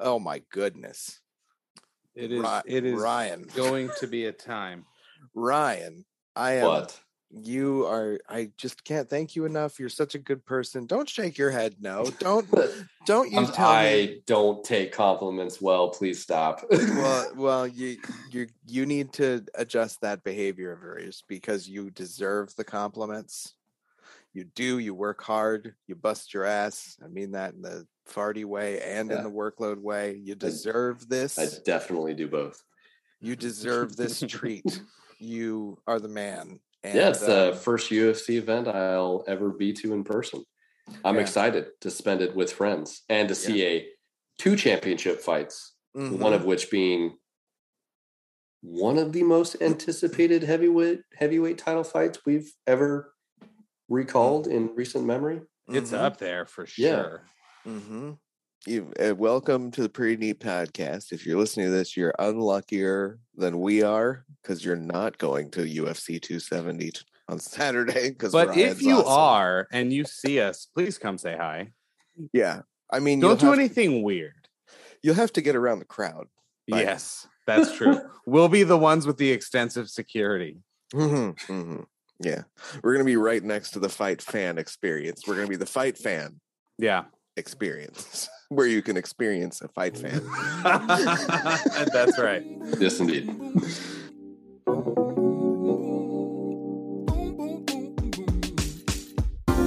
Oh my goodness. It is. Ri- it is Ryan. going to be a time. Ryan, I am What? you are I just can't thank you enough. You're such a good person. Don't shake your head no. Don't don't you I'm- tell me I don't take compliments well. Please stop. well well you you you need to adjust that behavior of yours because you deserve the compliments. You do, you work hard, you bust your ass. I mean that in the farty way and in the workload way. You deserve this. I definitely do both. You deserve this treat. You are the man. And, yeah, it's the uh, first UFC event I'll ever be to in person. I'm Yeah. excited to spend it with friends and to see a two championship fights, mhm. one of which being one of the most anticipated heavyweight heavyweight title fights we've ever recalled in recent memory. It's Mhm. up there for Yeah. sure. Mm-hmm. You, uh, welcome to the Pretty Neat Podcast. If you're listening to this, you're unluckier than we are because you're not going to UFC 270 on Saturday. Because But if you are and you see us, please come say hi. yeah, I mean, Don't do have, anything weird. You'll have to get around the crowd. Right. Yes, that's true. we'll be the ones with the extensive security. Mm-hmm, mm-hmm. Yeah, we're gonna be right next to the Fight Fan Experience. We're gonna be the Fight Fan Yeah. Experience, where you can experience a fight fan. that's right. Yes, indeed.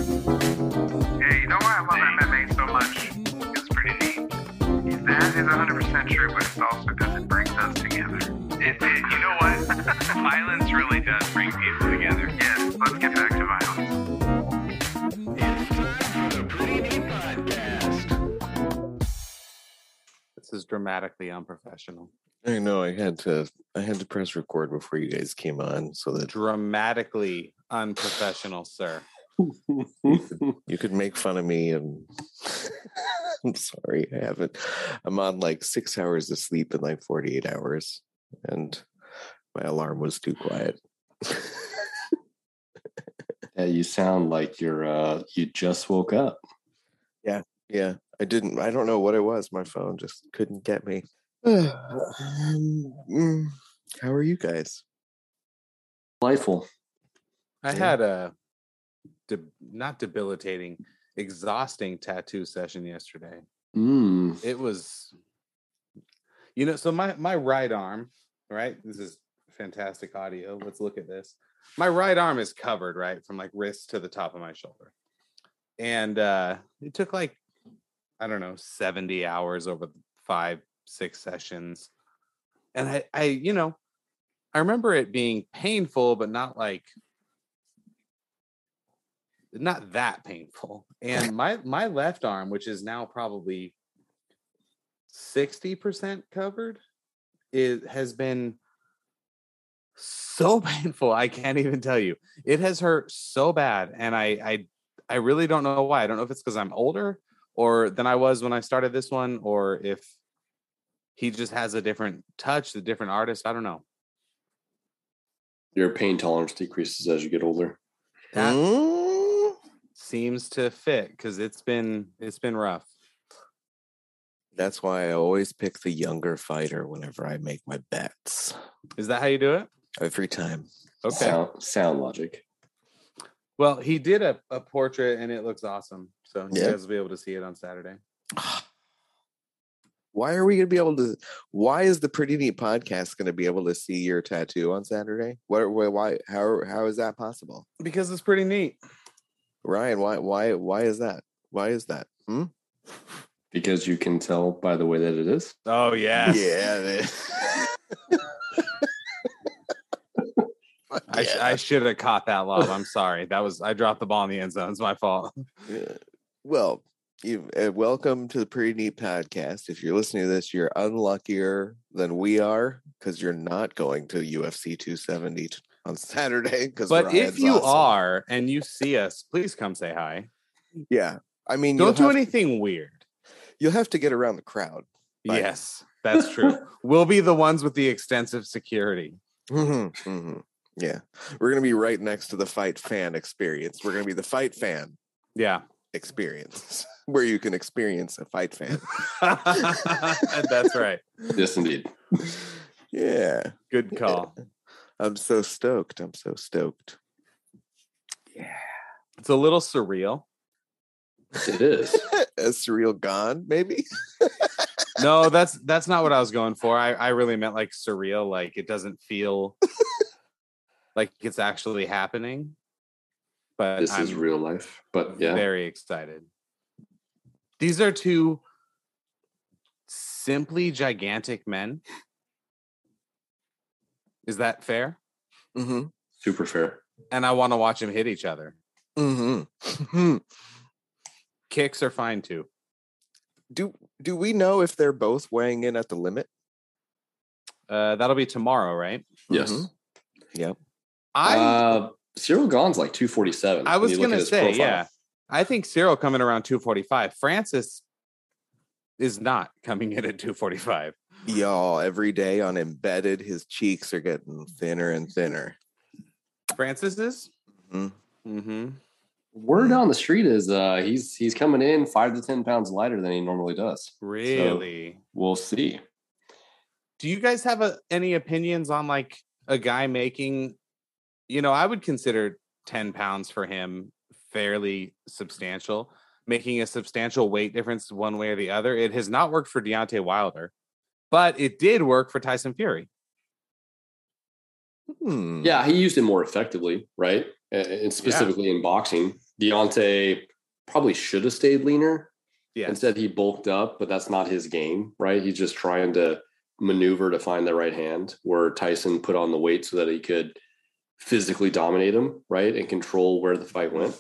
Yeah, you know why I love MMA so much? It's pretty neat. That is 100% true, but it's also because it brings us together. It, it, you know what? violence really This is dramatically unprofessional. I know I had to I had to press record before you guys came on so that Dramatically unprofessional, sir. you could make fun of me and I'm sorry, I haven't I'm on like six hours of sleep in like 48 hours and my alarm was too quiet. Yeah, you sound like you're uh you just woke up. Yeah, yeah, I didn't I don't know what it was. My phone just couldn't get me. Um, How are you guys? Delightful. I Yeah. had a de- not debilitating, exhausting tattoo session yesterday. Mm. It was, you know, so my my right arm, right? This is fantastic audio. Let's look at this. My right arm is covered, right, from like wrist to the top of my shoulder, and uh it took like I don't know seventy hours over five six sessions, and I I you know I remember it being painful, but not like not that painful. And my my left arm, which is now probably 60% covered, it has been so painful. I can't even tell you. It has hurt so bad. And I I I really don't know why. I don't know if it's because I'm older or than I was when I started this one, or if he just has a different touch, a different artist. I don't know. Your pain tolerance decreases as you get older. That Mm, seems to fit because it's been it's been rough. That's why I always pick the younger fighter whenever I make my bets. Is that how you do it? Every time. Okay. Sound, sound logic. Well, he did a, a portrait and it looks awesome. So you Yeah. guys will be able to see it on Saturday. Why are we going to be able to? Why is the Pretty Neat podcast going to be able to see your tattoo on Saturday? What? Why? why how? How is that possible, Because it's pretty neat. Ryan? Why? Why? Why is that? Why is that? Hmm? Because you can tell by the way that it is. Oh yeah. Yeah. I, sh- I should have caught that lob. I'm sorry. That was I dropped the ball in the end zone. It's my fault. Yeah. Well, you uh, welcome to the Pretty Neat Podcast. If you're listening to this, you're unluckier than we are because you're not going to UFC 270 on Saturday. Because But if you are and you see us, please come say hi. yeah, I mean, Don't do anything weird. You'll have to get around the crowd. Right. Yes, that's true. we'll be the ones with the extensive security. Mm-hmm, mm-hmm. Yeah, we're gonna be right next to the Fight Fan Experience. We're gonna be the Fight Fan Yeah. Experience where you can experience a fight fan. That's right. Yes, indeed. yeah. Good call. I'm so stoked. I'm so stoked. Yeah. It's a little surreal. It is. a surreal gone, maybe? No, that's that's not what I was going for. I, I really meant like surreal, like it doesn't feel like it's actually happening. But This is I'm real life. But yeah. very excited. These are two simply gigantic men. Is that fair? Mm-hmm. Super fair. And I want to watch them hit each other. Mm-hmm. Kicks are fine too. do do we know if they're both weighing in at the limit? Uh, that'll be tomorrow, right? Yes. Mhm. Yep. I uh, Ciryl Gane's like 247. I was you look at gonna say, profile. yeah. I think Ciryl coming around 245. Francis is not coming in at 245. Y'all, every day on embedded, his cheeks are getting thinner and thinner. Francis is? Mhm. Mm-hmm. Word on the street is uh he's he's coming in five to ten pounds lighter than he normally does. Really? We'll see. Do you guys have a, any opinions on like a guy making, you know, I would consider 10 pounds for him fairly substantial, making a substantial weight difference one way or the other. It has not worked for Deontay Wilder, but it did work for Tyson Fury. Hmm. Yeah, he used it more effectively, right? Uh, And specifically in boxing, Deontay probably should have stayed leaner. Yes. Instead, he bulked up, but that's not his game, right? He's just trying to maneuver to find the right hand. Where Tyson put on the weight so that he could physically dominate him, right, and control where the fight went.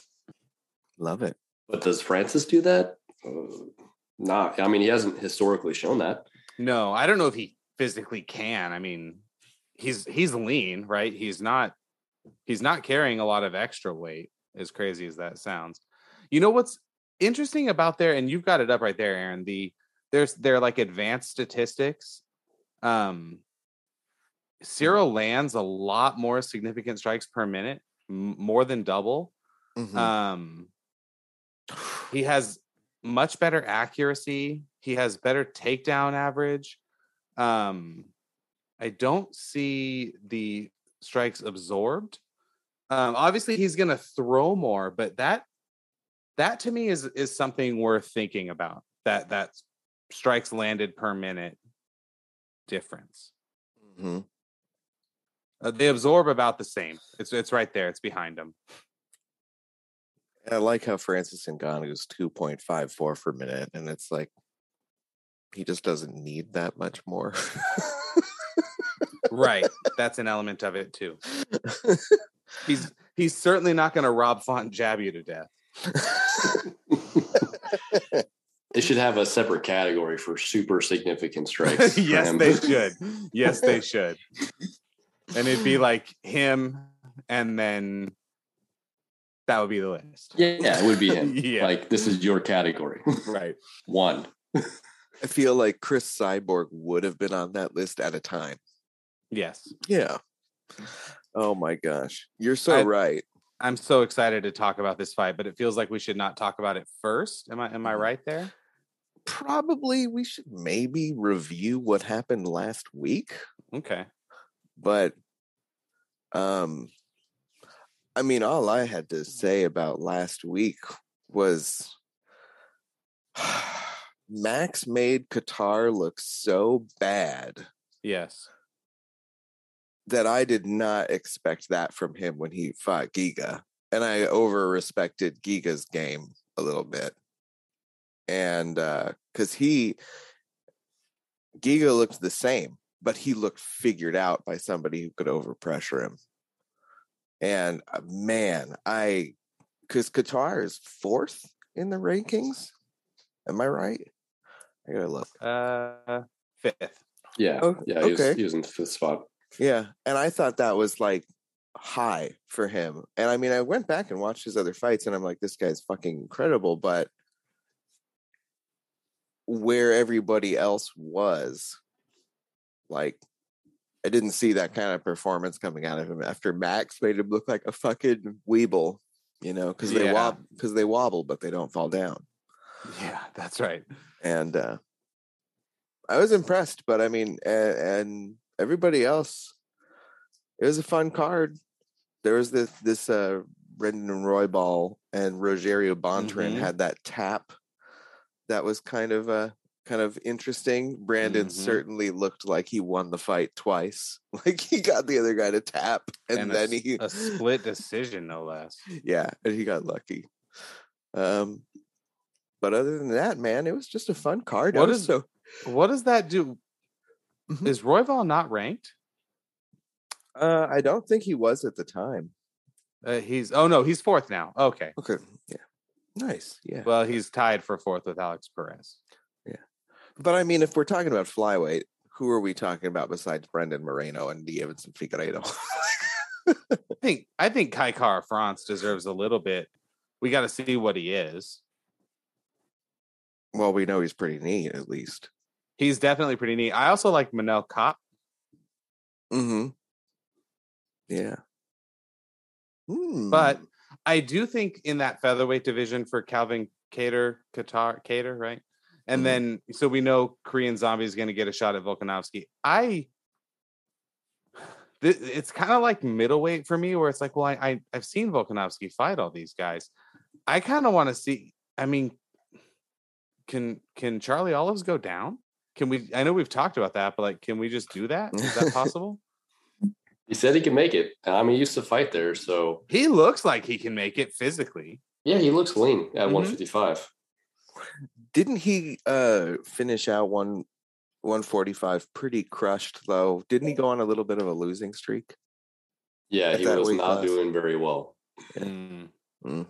Love it. But does Francis do that? Uh, not. I mean, he hasn't historically shown that. No, I don't know if he physically can. I mean, he's he's lean, right? He's not he's not carrying a lot of extra weight, as crazy as that sounds. You know what's interesting about there, and you've got it up right there, Aaron. The there's they're like advanced statistics. Um Ciryl lands a lot more significant strikes per minute, m- more than double. Mhm. Um, he has much better accuracy. He has better takedown average. Um, I don't see the strikes absorbed. Um, obviously, he's going to throw more, but that that to me is is something worth thinking about. That that strikes landed per minute difference. Mhm. Uh, they absorb about the same. It's it's right there. It's behind them. I like how Francis Ngannou's 2.54 per minute, and it's like he just doesn't need that much more. Right. That's an element of it too. He's he's certainly not going to Rob Font jab you to death. They should have a separate category for super significant strikes. yes, they should. Yes, they should. And it'd be like him, and then that would be the list. Yeah, yeah, it would be him. Yeah. Like this is your category. Right. One. I feel like Cris Cyborg would have been on that list at a time. Yes. Yeah. Oh my gosh. You're so I- right. I'm so excited to talk about this fight, but it feels like we should not talk about it first. Am I am Mm-hmm. I right there? Probably we should maybe review what happened last week, Okay. but um I mean all I had to say about last week was Max made Kattar look so bad Yes. that I did not expect that from him when he fought Giga. And I over respected Giga's game a little bit. And uh because he Giga looked the same, but he looked figured out by somebody who could overpressure him. And uh, man, I because Kattar is fourth in the rankings. Am I right? I gotta look. Uh fifth. Yeah. Oh, yeah. He was, okay. he was in the fifth spot. Yeah, and I thought that was like high for him. And I mean, I went back and watched his other fights, and I'm like, this guy's fucking incredible. But where everybody else was, like, I didn't see that kind of performance coming out of him after Max made him look like a fucking weeble. you know, because they Yeah. wobble because they wobble, but they don't fall down. Yeah, that's right. And uh, I was impressed, but I mean, and, and everybody else, it was a fun card. There was this this uh, Brandon Royval and Rogerio Bontorin Mhm. had that tap that was kind of uh kind of interesting. Brandon Mhm. certainly looked like he won the fight twice. Like he got the other guy to tap, and, And, then s- he a split decision, no less. yeah, and he got lucky. Um, but other than that, man, it was just a fun card. What was so What does that do? Mhm. Is Royval not ranked? uh, I don't think he was at the time. Uh, he's oh no, he's fourth now. Okay, Okay, yeah, nice, yeah. well he's tied for fourth with Alex Perez. But I mean, if we're talking about flyweight, who are we talking about besides Brandon Moreno and Davidson Figueiredo? I think I think Kai Kara France deserves a little bit. We got to see what he is. well, we know he's pretty neat, at least. He's definitely pretty neat. I also like Manel Kape. Mm-hmm. Yeah. Hmm. But I do think in that featherweight division for Calvin Cater, Kattar, Cater, right? And Mhm. then so we know Korean Zombie is going to get a shot at Volkanovski. I th- it's kind of like middleweight for me, where it's like, well, I, I I've seen Volkanovski fight all these guys. I kind of want to see. I mean, can can Charlie Olives go down? Can we? I know we've talked about that, but like, can we just do that? Is that possible? He said he can make it. I mean, he used to fight there, so he looks like he can make it physically. yeah, he looks lean at Mhm. 155. Didn't he uh finish out one 145 pretty crushed though? Didn't he go on a little bit of a losing streak? Yeah, he was not class. doing very well. Yeah. Mm. Mm.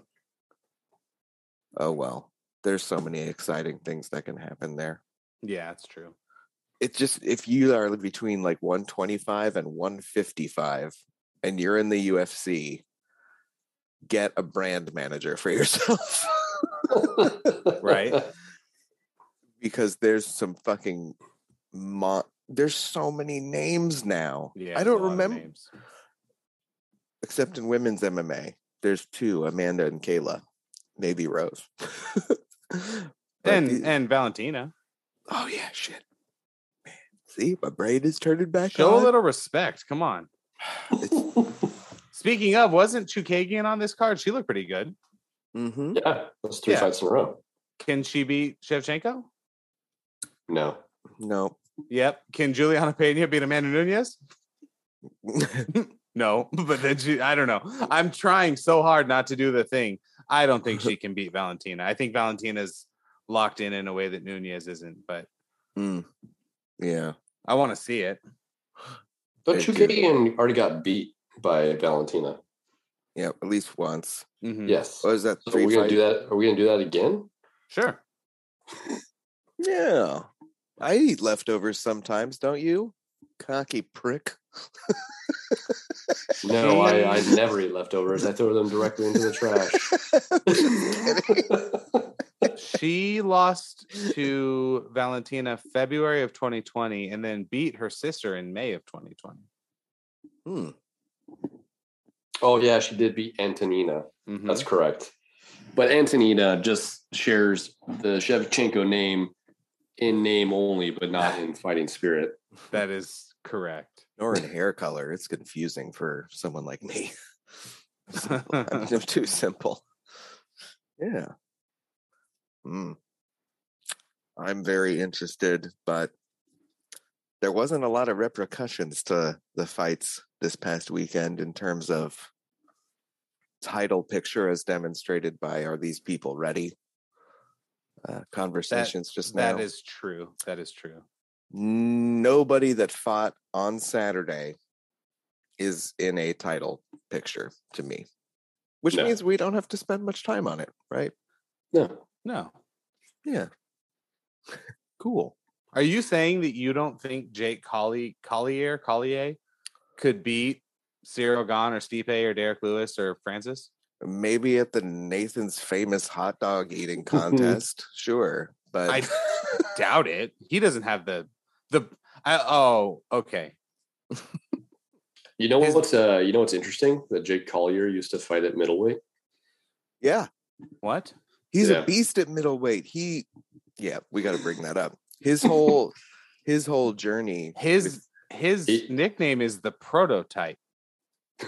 Oh well. There's so many exciting things that can happen there. Yeah, that's true. It's just if you are between like 125 and 155 and you're in the UFC, get a brand manager for yourself. Right. Because there's some fucking mo- there's so many names now. Yeah, I don't remember names. except in women's MMA. There's two, Amanda and Kayla, maybe Rose. And the- and Valentina. oh yeah, shit. Man, see, my brain is turning back Show on. a little respect. Come on. Speaking of, wasn't Chookagian on this card? She looked pretty good. Mm-hmm. yeah, that's three Yeah. fights in a row. Can she beat Shevchenko? No. No. Yep. Can Juliana Pena beat Amanda Nunes? No, but then she, I don't know. I'm trying so hard not to do the thing. I don't think she can beat Valentina. I think Valentina's locked in in a way that Nunes isn't, but Mm. Yeah. I want to see it. But I do. Chookagian already got beat by Valentina. Yeah. At least once. Mhm. Yes. What is that? So Three we're gonna fight- do that. Are we gonna do that again? Sure. Yeah. I eat leftovers sometimes, don't you? Cocky prick. No, I, I never eat leftovers. I throw them directly into the trash. She lost to Valentina February of 2020 and then beat her sister in May of 2020. Hmm. oh yeah, she did beat Antonina. Mhm. That's correct. But Antonina just shares the Shevchenko name in name only, but not in fighting spirit. That is correct. Nor in hair color. It's confusing for someone like me. I'm just too simple. Yeah. Hmm. I'm very interested, but there wasn't a lot of repercussions to the fights this past weekend in terms of title picture as demonstrated by are these people ready? Uh, conversations just now. That is true. That is true. Nobody that fought on Saturday is in a title picture to me, which No. means we don't have to spend much time on it, right? No. No. Yeah. cool. Are you saying that you don't think Jake Collier, Collier, Collier could beat Ciryl Gane or Stipe or Derrick Lewis or Francis? Maybe at the Nathan's famous hot dog eating contest, sure, but I doubt it. He doesn't have the the. I, oh, okay. You know His- what's uh you know what's interesting? That Jake Collier used to fight at middleweight. Yeah, What? he's Yeah. a beast at middleweight. He, yeah, we got to bring that up. His whole, his whole journey. His with- his It- nickname is the prototype.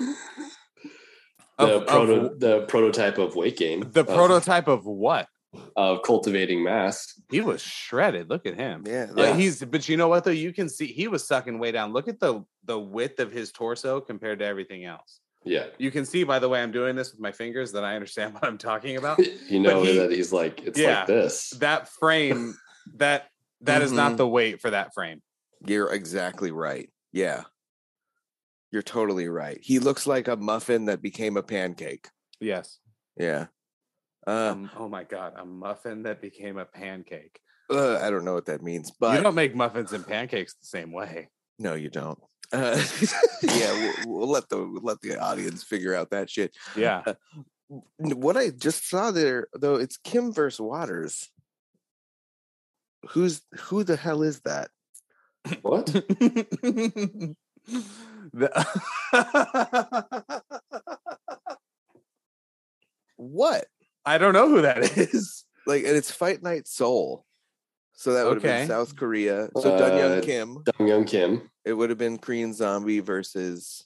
The Of- proto of- the prototype of weight gain. the of- prototype of what? of cultivating mass. He was shredded. Look at him. yeah, Like, Yeah. he's but you know what though? You can see he was sucking way down. Look at the the width of his torso compared to everything else. Yeah. You can see by the way I'm doing this with my fingers that I understand what I'm talking about. You know he- that he's like it's Yeah. like this. that frame that that is not Mhm. the weight for that frame. You're exactly right. Yeah. You're totally right. He looks like a muffin that became a pancake. Yes. Yeah. Uh, Um, oh my god, a muffin that became a pancake. uh, I don't know what that means, but you don't make muffins and pancakes the same way. no, you don't. Uh, yeah, we'll, we'll let the we'll let the audience figure out that shit. Yeah. N- What I just saw there, though, it's Kim versus Waters. Who's who the hell is that? What? The- What? I don't know who that is. Like, and it's Fight Night Seoul. So that would have been South Korea. So Dun Uh, Young Kim. Dong Young Kim. It would have been Korean Zombie versus.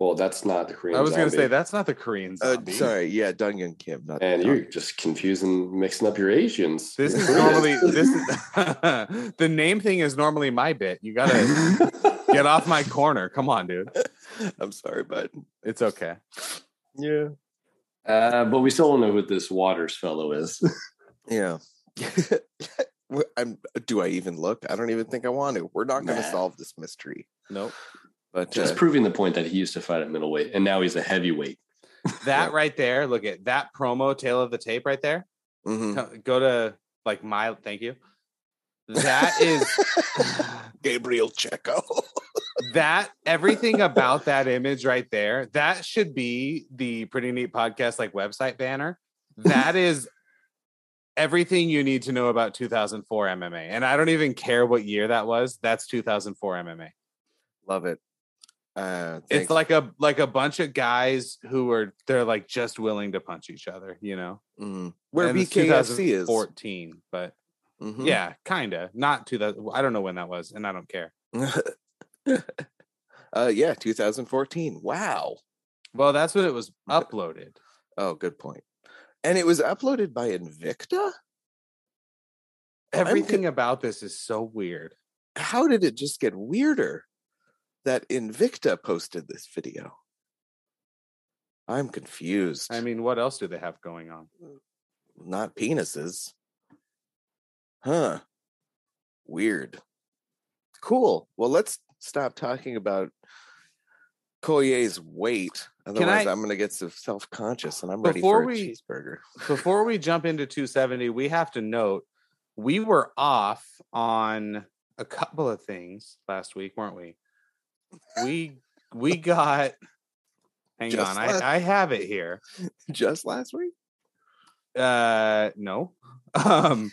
Well, that's not the Korean. I was going to say that's not the Korean Uh, zombie. sorry, yeah, Dun Young Kim. Not And you're just confusing, mixing up your Asians. This is normally this is the name thing is normally my bit. You got to get off my corner. Come on, dude. I'm sorry, but It's okay. yeah, Uh, but we still don't know who this Waters fellow is. yeah. I'm. Do I even look? I don't even think I want to. We're not going to Nah. solve this mystery. Nope. But Just uh, proving the point that he used to fight at middleweight, and now he's a heavyweight. That Yep. right there. Look at that promo tail of the tape right there. mhm. Go to like my thank you. That is Gabriel Checo. That everything about that image right there. That should be the pretty neat podcast like website banner. That is everything you need to know about 2004 MMA. And I don't even care what year that was. That's 2004 MMA. Love it. Uh, It's like a like a bunch of guys who are they're like just willing to punch each other, you know. Mhm. where And BKFC is. 14, but Mhm. yeah, kind of. Not 2000 I don't know when that was and I don't care. uh, yeah, 2014. Wow. Well, that's when it was uploaded. Oh, good point. And it was uploaded by Invicta. Everything about this is so weird. How did it just get weirder that Invicta posted this video? I'm confused. I mean, what else do they have going on? not penises. Huh. Weird. Cool. Well, let's stop talking about Koye's weight. Otherwise, I- I'm going to get so self conscious and I'm ready for a we- cheeseburger. Before we jump into 270, we have to note we were off on a couple of things last week, weren't we? We we got hang Just on, last- I, I have it here. Just last week? Uh no. Um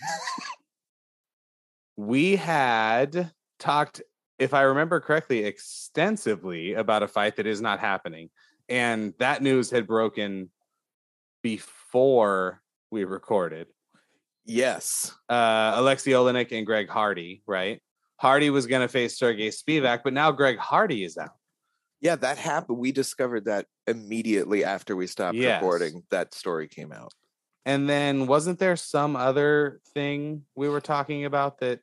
we had talked, if I remember correctly, extensively about a fight that is not happening. And that news had broken before we recorded. Yes. uh, Alexei Oleynik and Greg Hardy, right? Hardy was going to face Sergey Spivak, but now Greg Hardy is out. Yeah, that happened. We discovered that immediately after we stopped Yes. recording. That story came out. And then wasn't there some other thing we were talking about that?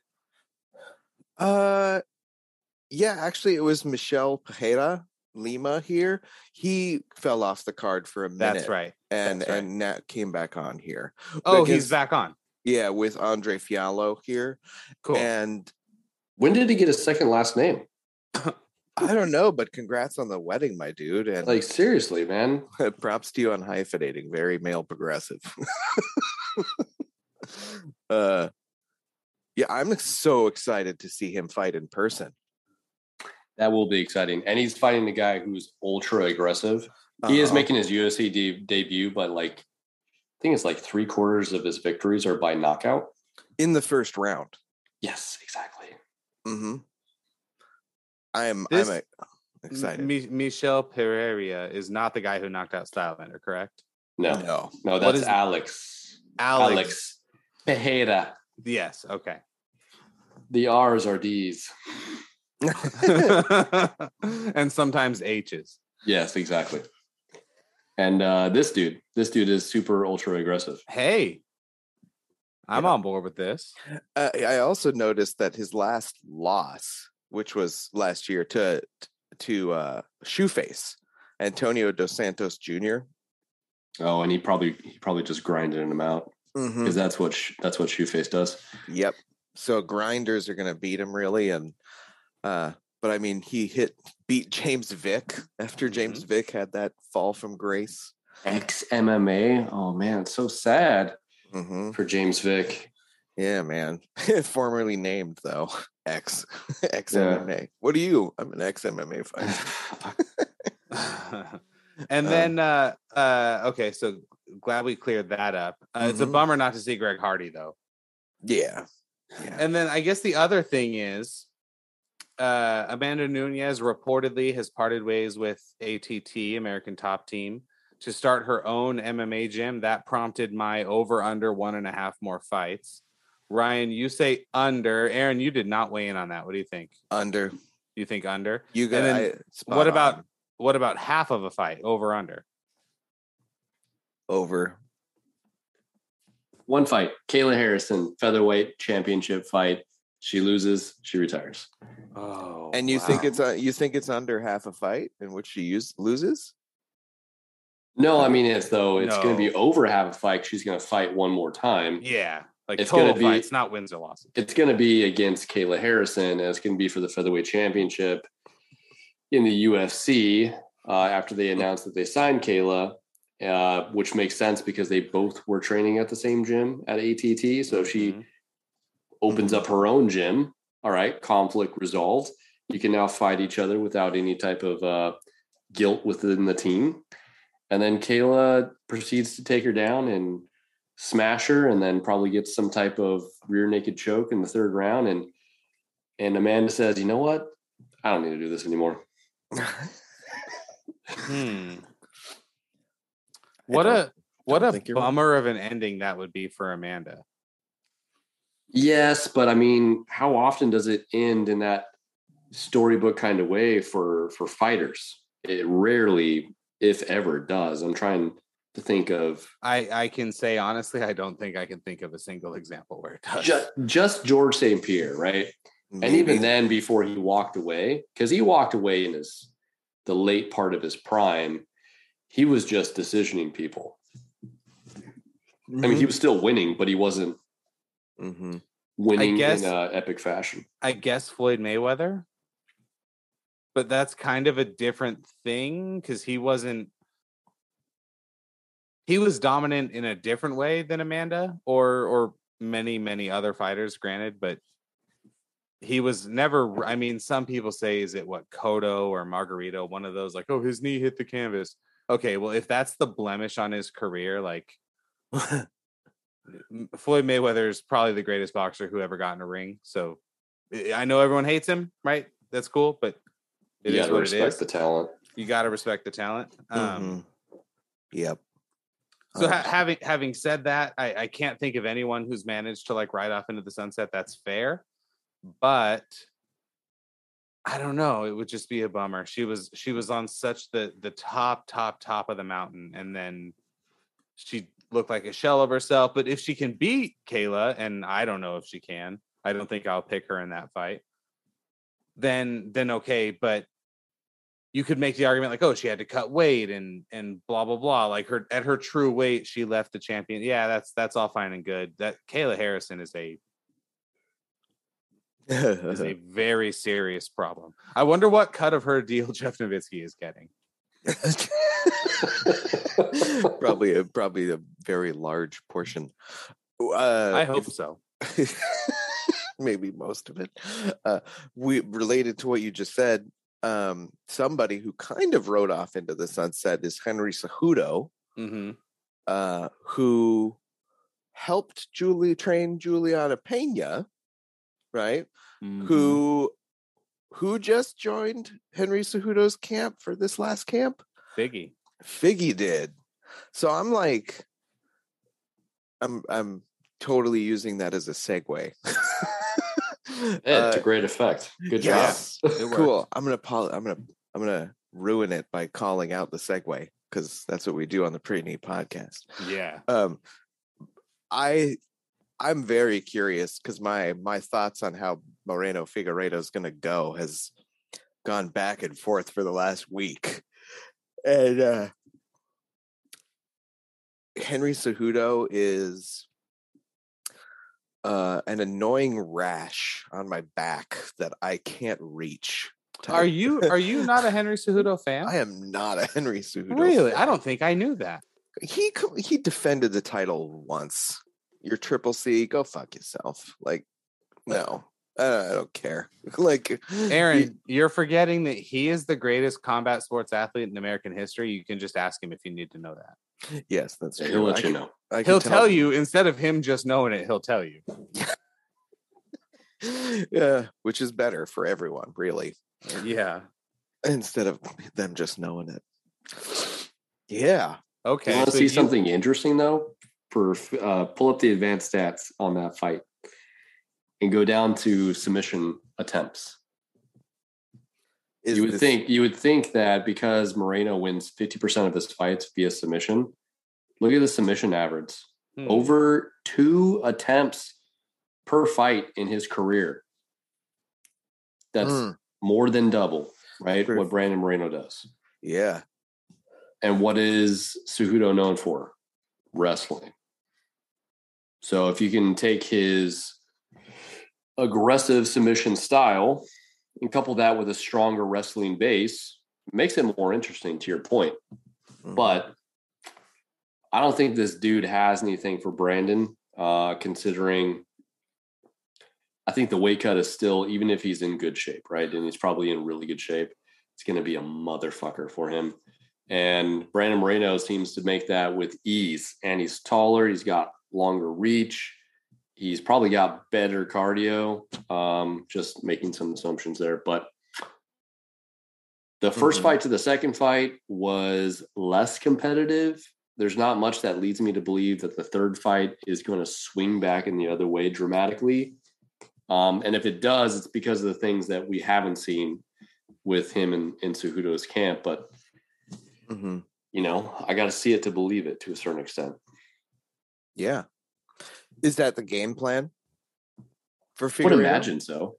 Uh, yeah, actually, it was Michel Pereira Lima here. He fell off the card for a minute. That's right. And that's right. and Nat came back on here. Oh, because- he's back on. Yeah, with Andre Fialho here. Cool. And When did he get his second last name? I don't know, but congrats on the wedding, my dude. And Like seriously, man. props to you on hyphenating. Very male progressive. uh yeah, I'm so excited to see him fight in person. That will be exciting. And he's fighting the guy who's ultra aggressive. He is Uh-huh. making his UFC de- debut, but like I think it's like three quarters of his victories are by knockout. in the first round. Yes, exactly. Mm-hmm. I'm This- I'm excited. Mi- Michel Pereira is not the guy who knocked out Stylebender, correct? No, no, No. no that's is- Alex. Alex. Alex Tejeda. Yes. Okay. The R's are D's. and sometimes H's. Yes, exactly. And uh, this dude, this dude is super ultra aggressive. Hey, I'm Yeah. on board with this. Uh, I also noticed that his last loss, which was last year to to uh, Shoeface, Antonio Dos Santos Jr. Oh, and he probably he probably just grinded him out Mm-hmm. because that's what sh- that's what Shoeface does. Yep. So grinders are going to beat him really, and uh, but I mean he hit beat James Vick after James Vick had that fall from grace. Ex MMA. Oh man, so sad hmm for James Vick. Yeah, man. Formerly named though X X MMA. What are you? I'm an ex MMA fighter. and Um, then uh uh okay, so glad we cleared that up. Uh, It's a Mhm. bummer not to see Greg Hardy though. Yeah. Yeah. And then I guess the other thing is uh Amanda Nunes reportedly has parted ways with ATT, American Top Team, to start her own MMA gym. That prompted my over under one and a half more fights. Ryan, you say under. Aaron, you did not weigh in on that. What do you think? Under. You think under? You got then I- spot what about on. what about half of a fight? Over under. over? One fight, Kayla Harrison, featherweight championship fight. She loses, she retires. Oh. And you think it's uh, you think it's under half a fight in which she use, loses? No, I mean it's though it's going to be over half a fight. She's going to fight one more time. Yeah, like It's gonna be- it's not wins or losses. It's going to be against Kayla Harrison, and it's going to be for the featherweight championship in the UFC. Uh, after they announced that they signed Kayla, uh, which makes sense because they both were training at the same gym at ATT. So if she. Opens up her own gym, all right, conflict resolved. You can now fight each other without any type of uh, guilt within the team. And then Kayla proceeds to take her down and smash her, and then probably gets some type of rear naked choke in the third round. And and Amanda says, "You know what? I don't need to do this anymore." Hmm. What a what a think you're bummer of an ending that would be for Amanda. Yes, but I mean, how often does it end in that storybook kind of way for for fighters? It rarely, if ever, does. I'm trying to think of I I can say honestly, I don't think I can think of a single example where it does. just, just George St. Pierre, right? And even then, before he walked away, because he walked away in his the late part of his prime, he was just decisioning people. I mean, he mm-hmm. was still winning, but he wasn't hmm winning guess- in uh, epic fashion. I guess Floyd Mayweather. But that's kind of a different thing because he wasn't he was dominant in a different way than Amanda or or many, many other fighters, granted, but he was never I mean, some people say is it what Kodo or Margarito, one of those like, oh, his knee hit the canvas. Okay, well, if that's the blemish on his career, like M- Floyd Mayweather is probably the greatest boxer who ever got in a ring. So I- know everyone hates him, right? That's cool, but it you is what it respect is. the talent. you got to respect the talent. Um, Mhm. Yep. So ha- having having said that, I, I can't think of anyone who's managed to like ride off into the sunset. That's fair, but I don't know. It would just be a bummer. She was she was on such the the top top top of the mountain, and then she looked like a shell of herself. But if she can beat Kayla, and I don't know if she can, I don't think I'll pick her in that fight. Then then okay, but you could make the argument like, oh, she had to cut weight and and blah blah blah. Like her at her true weight, she left the champion. Yeah, that's that's all fine and good. That Kayla Harrison is a is a very serious problem. I wonder what cut of her deal Jeff Nowitzki is getting. probably a probably a very large portion. Uh, I hope if- so. maybe most of it. Uh, we related to what you just said. Um, somebody who kind of rode off into the sunset is Henry Cejudo, hmm uh, who helped Julie train Juliana Pena, right? Mm-hmm. Who who just joined Henry Cejudo's camp for this last camp? Figgy. Figgy did. So I'm like, I'm I'm totally using that as a segue. Yeah, to Uh, great effect. Good yes. It worked. cool. I'm gonna pol- I'm gonna I'm gonna ruin it by calling out the segue because that's what we do on the pretty neat podcast. Yeah. Um, I I'm very curious because my my thoughts on how Moreno Figueiredo is gonna go has gone back and forth for the last week, and uh, Henry Cejudo is uh, an annoying rash on my back that I can't reach. Are you are you not a Henry Cejudo fan? I am not a Henry Cejudo. really? fan. I don't think I knew that. He he defended the title once. Your triple C, go fuck yourself. Like, no, uh, I don't care. like, Aaron, you're forgetting that he is the greatest combat sports athlete in American history. You can just ask him if you need to know that. yes, that's Yeah, true. he'll I let you can- know. I can He'll tell you instead of him just knowing it, he'll tell you. yeah, which is better for everyone, really, Yeah. instead of them just knowing it. Yeah. Okay. you want to so see you- something interesting though? For uh, pull up the advanced stats on that fight and go down to submission attempts. Is you would this- think you would think that because Moreno wins fifty percent of his fights via submission. Look at the submission average. Hmm. Over two attempts per fight in his career. That's Mm, more than double, right? True. What Brandon Moreno does. yeah. And what is Cejudo known for? Wrestling. So if you can take his aggressive submission style and couple that with a stronger wrestling base, it makes it more interesting to your point. Mhm. But I don't think this dude has anything for Brandon, uh, considering I think the weight cut is still, even if he's in good shape, right? And he's probably in really good shape, it's going to be a motherfucker for him. And Brandon Moreno seems to make that with ease. And he's taller, he's got longer reach, he's probably got better cardio. Um, just making some assumptions there. But the 1st Mhm. fight to the second fight was less competitive. There's not much that leads me to believe that the third fight is going to swing back in the other way dramatically. Um, and if it does, it's because of the things that we haven't seen with him in, in Cejudo's camp. But Mhm. you know, I got to see it to believe it to a certain extent. Yeah. Is that the game plan for I would Figueiredo? imagine so.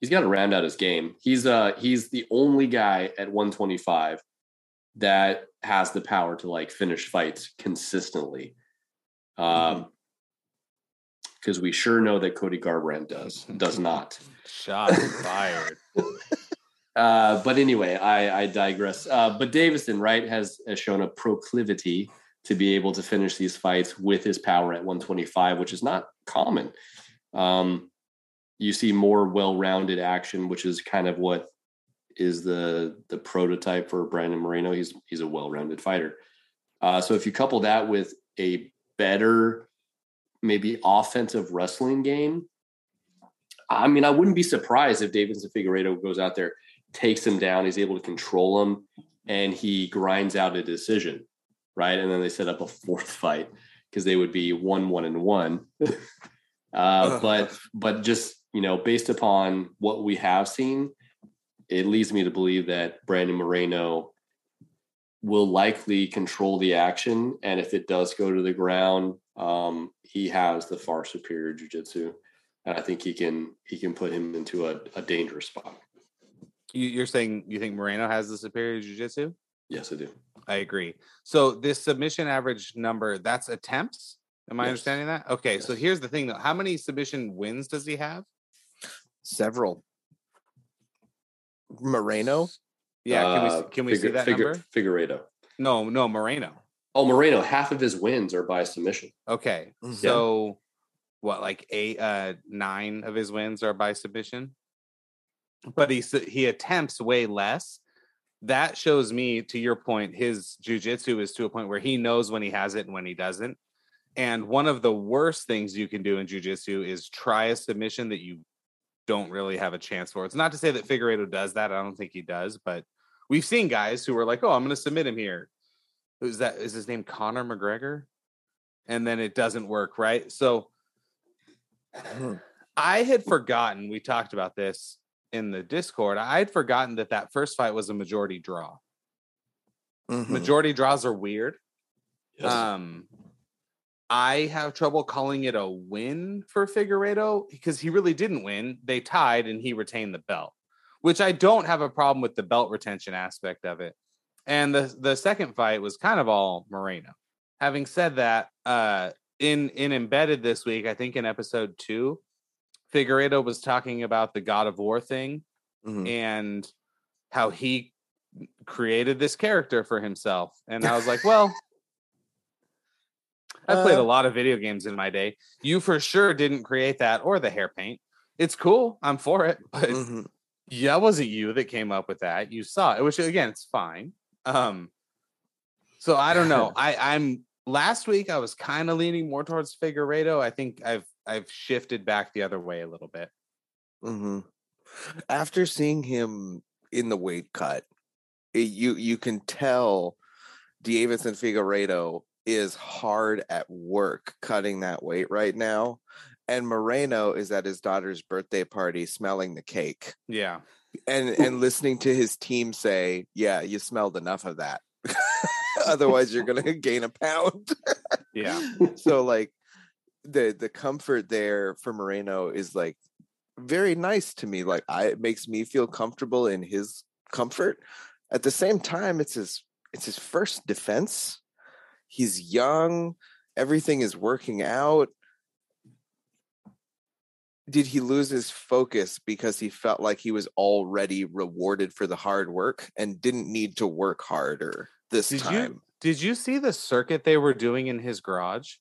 He's got to round out his game. He's uh he's the only guy at 125 that has the power to like finish fights consistently. Um because we sure know that Cody Garbrandt does does not. Shot fired. Uh, but anyway, I, I digress. Uh, but Davison, right, has, has shown a proclivity to be able to finish these fights with his power at 125, which is not common. Um, you see more well-rounded action, which is kind of what is the the prototype for Brandon Moreno. He's he's a well-rounded fighter. Uh, so if you couple that with a better, maybe offensive wrestling game, I mean, I wouldn't be surprised if Davidson Figueiredo goes out there takes him down. He's able to control him, and he grinds out a decision, right? And then they set up a fourth fight because they would be one, one, and one. uh, but but just you know, based upon what we have seen, it leads me to believe that Brandon Moreno will likely control the action, and if it does go to the ground, um, he has the far superior jujitsu, and I think he can he can put him into a, a dangerous spot. You, you're saying you think Moreno has the superior jiu-jitsu? Yes, I do. I agree. So this submission average number, that's attempts. Am I Yes. understanding that? Okay. So here's the thing though. How many submission wins does he have? Several. Moreno? Yeah. Can we Uh, s- can we see that Figu- number? Figueiredo. No, no, Moreno. Oh, Moreno. Half of his wins are by submission. Okay. Mhm. So what like eight uh nine of his wins are by submission? But he he attempts way less. That shows me to your point his jujitsu is to a point where he knows when he has it and when he doesn't. And one of the worst things you can do in jujitsu is try a submission that you don't really have a chance for. It's not to say that Figueiredo does that. I don't think he does, but we've seen guys who are like, "Oh, I'm going to submit him here." who's that? Is his name Conor McGregor? And then it doesn't work, right? So I had forgotten. We talked about this in the Discord. I had forgotten that that first fight was a majority draw. Mhm. Majority draws are weird. Yes. Um, I have trouble calling it a win for Figueiredo because he really didn't win. They tied and he retained the belt, which I don't have a problem with the belt retention aspect of it. And the the second fight was kind of all Moreno. Having said that, uh, in in embedded this week, I think in episode two, Figueiredo was talking about the God of War thing Mhm. and how he created this character for himself. And I was like, well, I played a Uh, lot of video games in my day. You for sure didn't create that or the hair paint. It's cool. I'm for it. But Mhm. yeah, wasn't you that came up with that. You saw it, which again, it's fine. Um, so I don't know. I, I'm last week I was kind of leaning more towards Figueiredo. I think I've I've shifted back the other way a little bit. hmm After seeing him in the weight cut, it- you you can tell Deiveson Figueiredo is hard at work cutting that weight right now, and Moreno is at his daughter's birthday party smelling the cake Yeah. and and listening to his team say, "Yeah, you smelled enough of that." Otherwise, you're gonna gain a pound. Yeah. so like the the comfort there for Moreno is like very nice to me. Like I it makes me feel comfortable in his comfort. At the same time, it's his it's his first defense. He's young, everything is working out. Did he lose his focus because he felt like he was already rewarded for the hard work and didn't need to work harder this Did time? you did you see the circuit they were doing in his garage?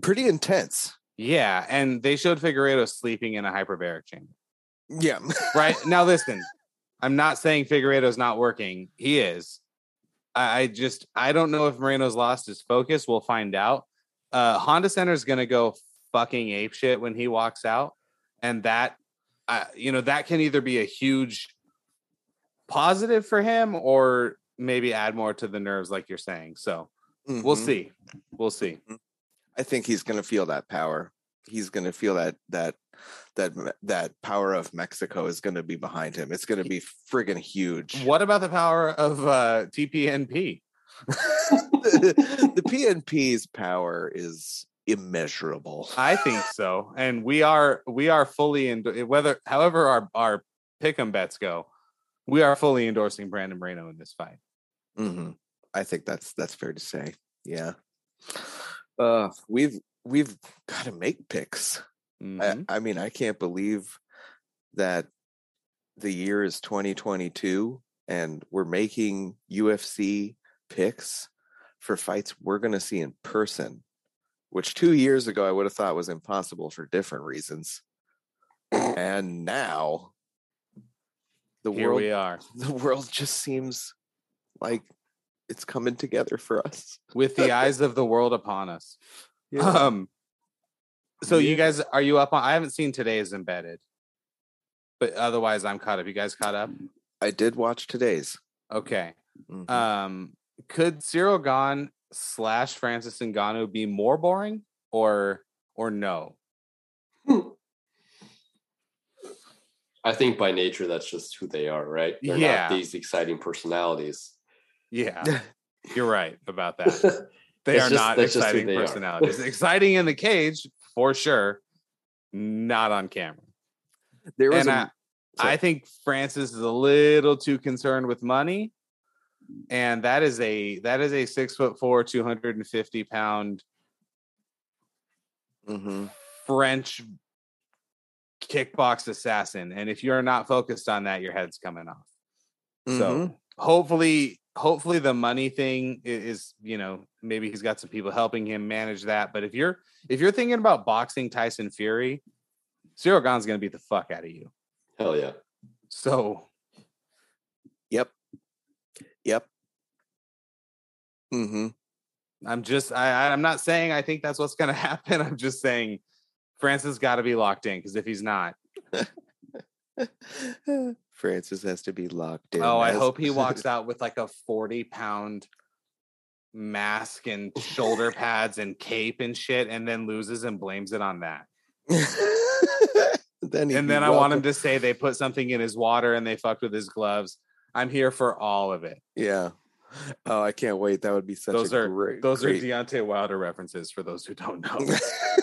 Pretty intense. Yeah, and they showed Figueiredo sleeping in a hyperbaric chamber. Yeah. Right now, listen, I'm not saying Figueiredo's not working. He is. I, I just I don't know if Moreno's lost his focus. We'll find out. Uh, Honda Center is gonna go fucking ape shit when he walks out, and that, uh, you know, that can either be a huge positive for him or maybe add more to the nerves, like you're saying. So we'll Mhm. see. We'll see. I think he's going to feel that power. He's going to feel that that that that power of Mexico is going to be behind him. It's going to be friggin' huge. What about the power of uh, TPNP? the, the PNP's power is immeasurable. I think so, and we are we are fully in whether however our our pick'em bets go, we are fully endorsing Brandon Moreno in this fight. Mhm. I think that's that's fair to say. Yeah. Uh, we've we've got to make picks. Mhm. I, I mean, I can't believe that the year is 2022 and we're making UFC picks for fights we're going to see in person, which two years ago I would have thought was impossible for different reasons. And now the Here world we are the world just seems like it's coming together for us. with the eyes of the world upon us. Um, so you guys, are you up on? I haven't seen today's embedded, but otherwise I'm caught up. You guys caught up? I did watch today's. Okay. Mhm. Um, could Ciryl Gane slash Francis and Ngannou be more boring or or no? I think by nature that's just who they are, right? They're Yeah. not these exciting personalities. Yeah, you're right about that. They are just- not that's just who exciting personalities. exciting in the cage for sure, not on camera. there was And a, I, I think Francis is a little too concerned with money, and that is a that is a six foot four, two hundred and fifty pound Mhm. French kickbox assassin. And if you're not focused on that, your head's coming off. Mhm. So hopefully, hopefully the money thing is, you know, maybe he's got some people helping him manage that. But if you're if you're thinking about boxing Tyson Fury, Ciryl Gane's gonna beat the fuck out of you. Hell yeah. So Yep. Yep. Mm-hmm. I'm just I I'm not saying I think that's what's gonna happen. I'm just saying Francis got to be locked in because if he's not, Francis has to be locked in. oh, I as- hope he walks out with like a 40 pound mask and shoulder pads and cape and shit, and then loses and blames it on that. then and then I want him to say they put something in his water and they fucked with his gloves. I'm here for all of it. Yeah. Oh, I can't wait. That would be such Those a are great. those great... are Deontay Wilder references for those who don't know.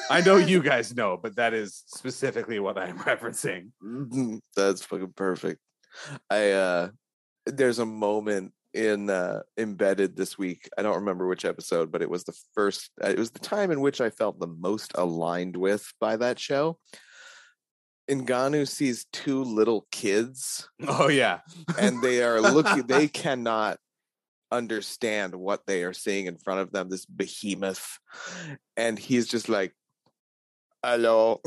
I know you guys know, but that is specifically what I'm referencing. Mhm, That's fucking perfect. I uh there's a moment in uh embedded this week. I don't remember which episode, but it was the first uh, it was the time in which I felt the most aligned with by that show. Ngannou sees two little kids Oh yeah. and they are looking they cannot understand what they are seeing in front of them this behemoth and he's just like hello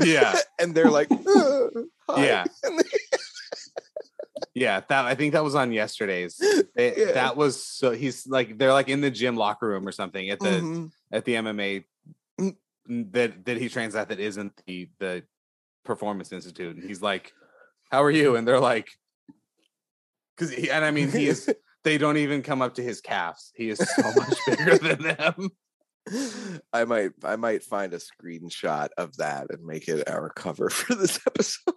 Yeah. and they're like "Uh. Yeah. And they- Yeah, that I think that was on yesterday's. It- Yeah. That was so he's like they're like in the gym locker room or something at the Mhm. at the MMA Mm. that that he trains at that isn't the the performance institute and he's like how are you and they're like because and i mean he is they don't even come up to his calves he is so much bigger than them I might I might find a screenshot of that and make it our cover for this episode.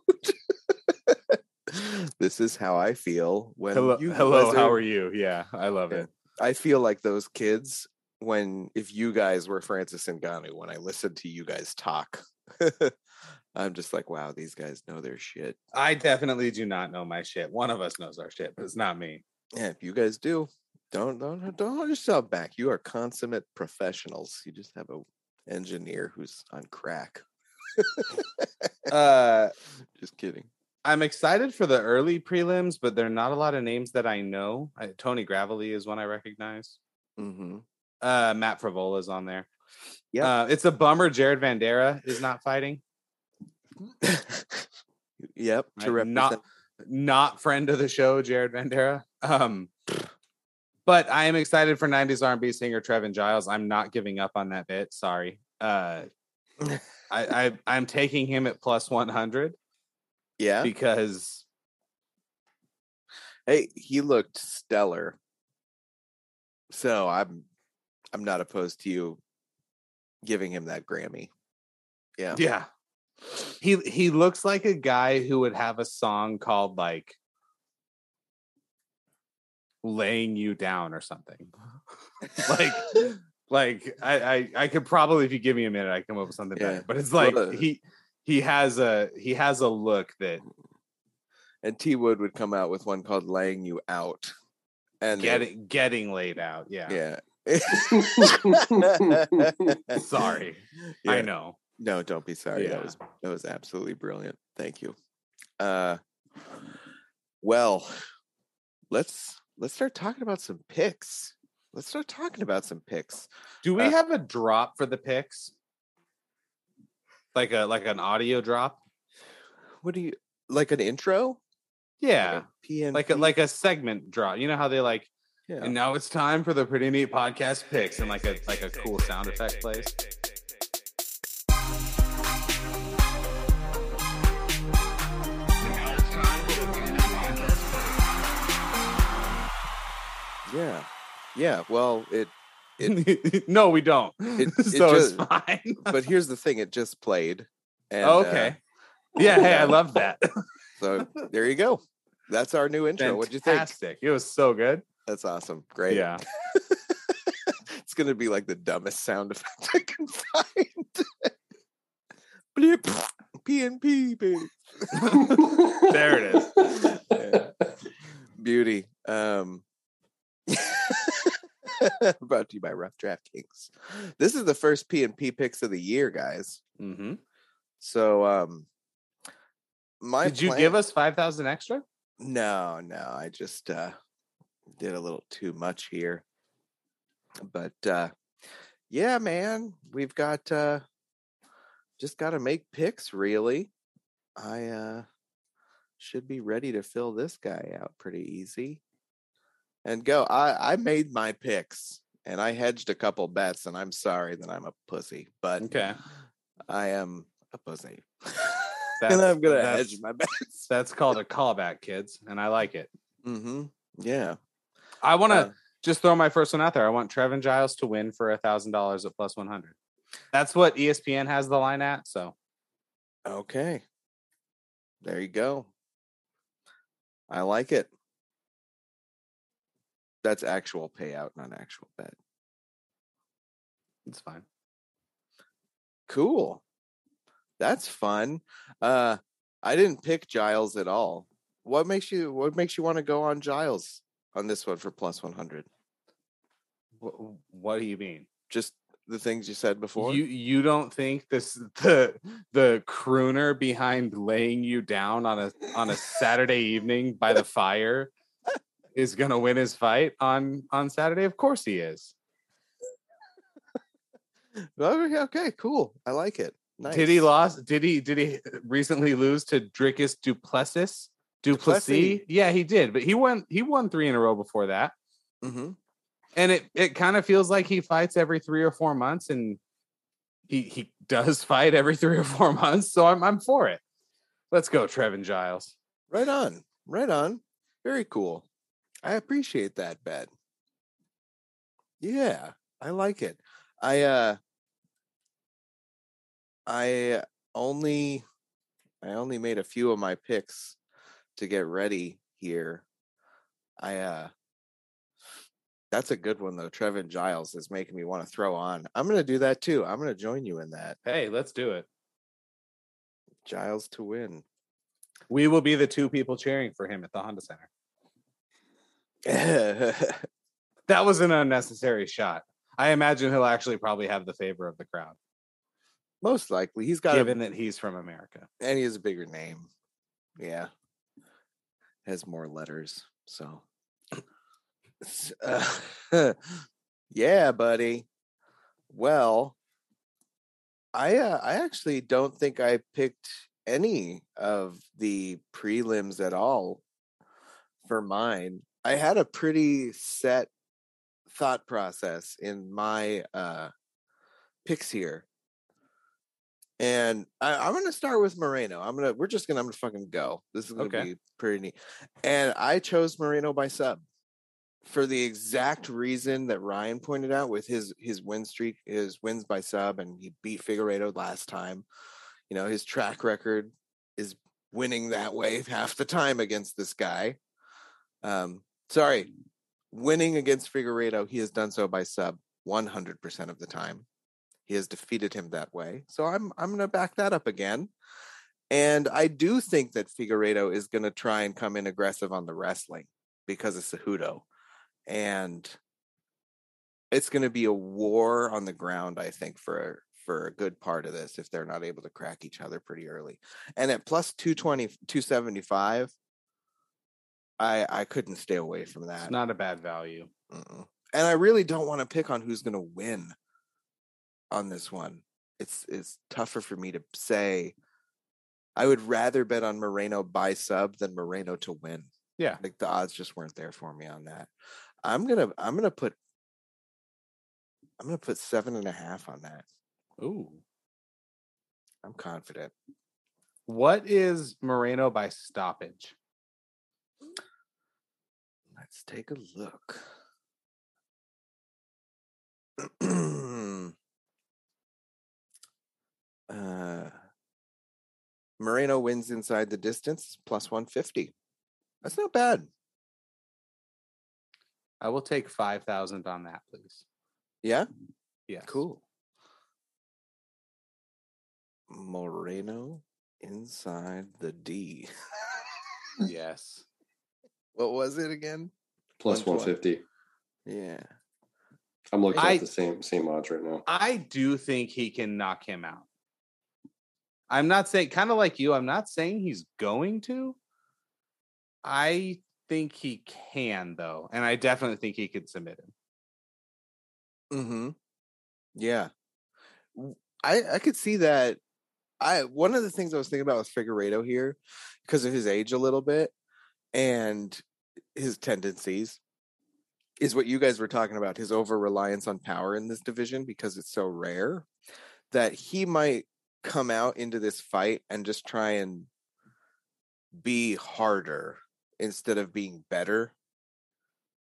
This is how I feel when hello you hello how are you yeah i love Yeah. it I feel like those kids when if you guys were Francis and Ngannou when I listened to you guys talk. I'm just like, wow, these guys know their shit. i definitely do not know my shit one of us knows our shit but it's not me Yeah, if you guys do, don't don't don't hold yourself back. You are consummate professionals. You just have a engineer who's on crack. uh Just kidding. I'm excited for the early prelims but there are not a lot of names that i know I, tony gravely is one i recognize Mm-hmm. uh matt Frivola is on there Yep. uh it's a bummer jared vanderaa is not fighting yep. Right, not not friend of the show, Jared Vanderaa. Um, but I am excited for '90s R&B singer Trevin Giles. I'm not giving up on that bit. Sorry. Uh, I, I I'm taking him at plus 100 yeah. because Hey, he looked stellar. So I'm I'm not opposed to you giving him that Grammy. Yeah. yeah, he he looks like a guy who would have a song called like laying you down or something like like I, I i could probably if you give me a minute i come up with something Yeah. better but it's like a- he he has a he has a look that And T Wood would come out with one called Laying You Out. And getting getting laid out yeah, yeah. sorry Yeah. i know No, don't be sorry. That was that was absolutely brilliant. Thank you. Uh well, let's let's start talking about some picks. Let's start talking about some picks. do we Uh, have a drop for the picks like a like an audio drop What do you like an intro? yeah PN like a like a segment drop you know how they like yeah. and now it's time for the pretty neat podcast picks and like a like a cool sound effect plays yeah. Yeah. Well, it It- no, we don't. it so it's fine. but here's the thing, it just played. And Oh, uh, okay. yeah, hey, I love that. so there you go. That's our new intro. What'd you think? Fantastic. It was so good. That's awesome. Great. Yeah. it's gonna be like the dumbest sound effect I can find. Bleep. PNP. There it is. Yeah. Beauty. Um brought to you by Rough Draft Kings. This is the first P and P picks of the year, guys. Mm-hmm. So um my Did you plan- give us 5,000 extra? No, no, I just uh did a little too much here. But uh yeah, man, we've got uh just got to make picks really. I uh should be ready to fill this guy out pretty easy. And go. I I made my picks and I hedged a couple bets and I'm sorry that I'm a pussy, but Okay. I am a pussy. That's- and I'm going to hedge my bets. That's called a callback, kids, and I like it. Mm-hmm. Yeah. I want to Uh, just throw my first one out there. I want Trevin Giles to win for a thousand dollars at plus one hundred. That's what ESPN has the line at. So Okay. There you go. I like it. That's actual payout, not actual bet. it's fine. Cool. That's fun. Uh I didn't pick Giles at all. What makes you what makes you want to go on Giles on this one for plus 100? What, what do you mean? Just the things you said before? You you don't think this the the crooner behind laying you down on a on a Saturday evening by the fire is gonna win his fight on on Saturday? Of course he is. okay, okay, cool. I like it. Nice. Did he lost? Did he did he recently lose to Dricus Du Plessis? Duplessis? Du Plessis. Yeah, he did. But he won he won three in a row before that. Mhm. And it it kind of feels like he fights every three or four months and he he does fight every three or four months. So I'm I'm for it. Let's go, Trevin Giles. Right on. Right on. Very cool. I appreciate that bet. Yeah, I like it. I uh I only I only made a few of my picks to get ready here. I uh that's a good one though. Trevin Giles is making me want to throw on. I'm gonna do that too. I'm gonna join you in that. Hey, let's do it. Giles to win. We will be the two people cheering for him at the Honda Center. That was an unnecessary shot. I imagine he'll actually probably have the favor of the crowd, Most likely. He's got a given that he's from America. and he has a bigger name. Yeah, has more letters. So, uh, yeah, buddy. Well, I uh, I actually don't think I picked any of the prelims at all for mine. I had a pretty set thought process in my uh picks here. And I, I'm gonna start with Moreno. I'm gonna we're just gonna I'm gonna fucking go. This is gonna Okay. be pretty neat. And I chose Moreno by sub for the exact reason that Ryan pointed out with his his win streak, his wins by sub, and he beat Figueiredo last time. You know, his track record is winning that way half the time against this guy. Um, sorry, winning against Figueiredo, he has done so by sub 100% of the time. He has defeated him that way. So I'm I'm going to back that up again. And I do think that Figueiredo is going to try and come in aggressive on the wrestling because of Cejudo. And it's going to be a war on the ground, I think, for for a good part of this if they're not able to crack each other pretty early. And at plus 220 275 I I couldn't stay away from that. It's not a bad value. Mm-mm. And I really don't want to pick on who's going to win on this one. It's it's tougher for me to say. I would rather bet on Moreno by sub than Moreno to win. Yeah. Like the odds just weren't there for me on that. I'm gonna I'm gonna put I'm gonna put seven and a half on that. Ooh. I'm confident. What is Moreno by stoppage? Let's take a look. uh, Moreno wins inside the distance plus 150. That's not bad. I will take 5,000 on that, please. Yeah, Yes. cool. Moreno inside the D. Yes. what was it again? Plus 120. 150. Yeah. I'm looking I- at the same same odds right now. I do think he can knock him out. I'm not saying, kind of like you, I'm not saying he's going to. I think he can, though. And I definitely think he could submit him. Mm-hmm. Yeah. I I could see that. I one of the things I was thinking about with Figueiredo here, because of his age a little bit and his tendencies, is what you guys were talking about, his over reliance on power in this division because it's so rare that he might come out into this fight and just try and be harder instead of being better.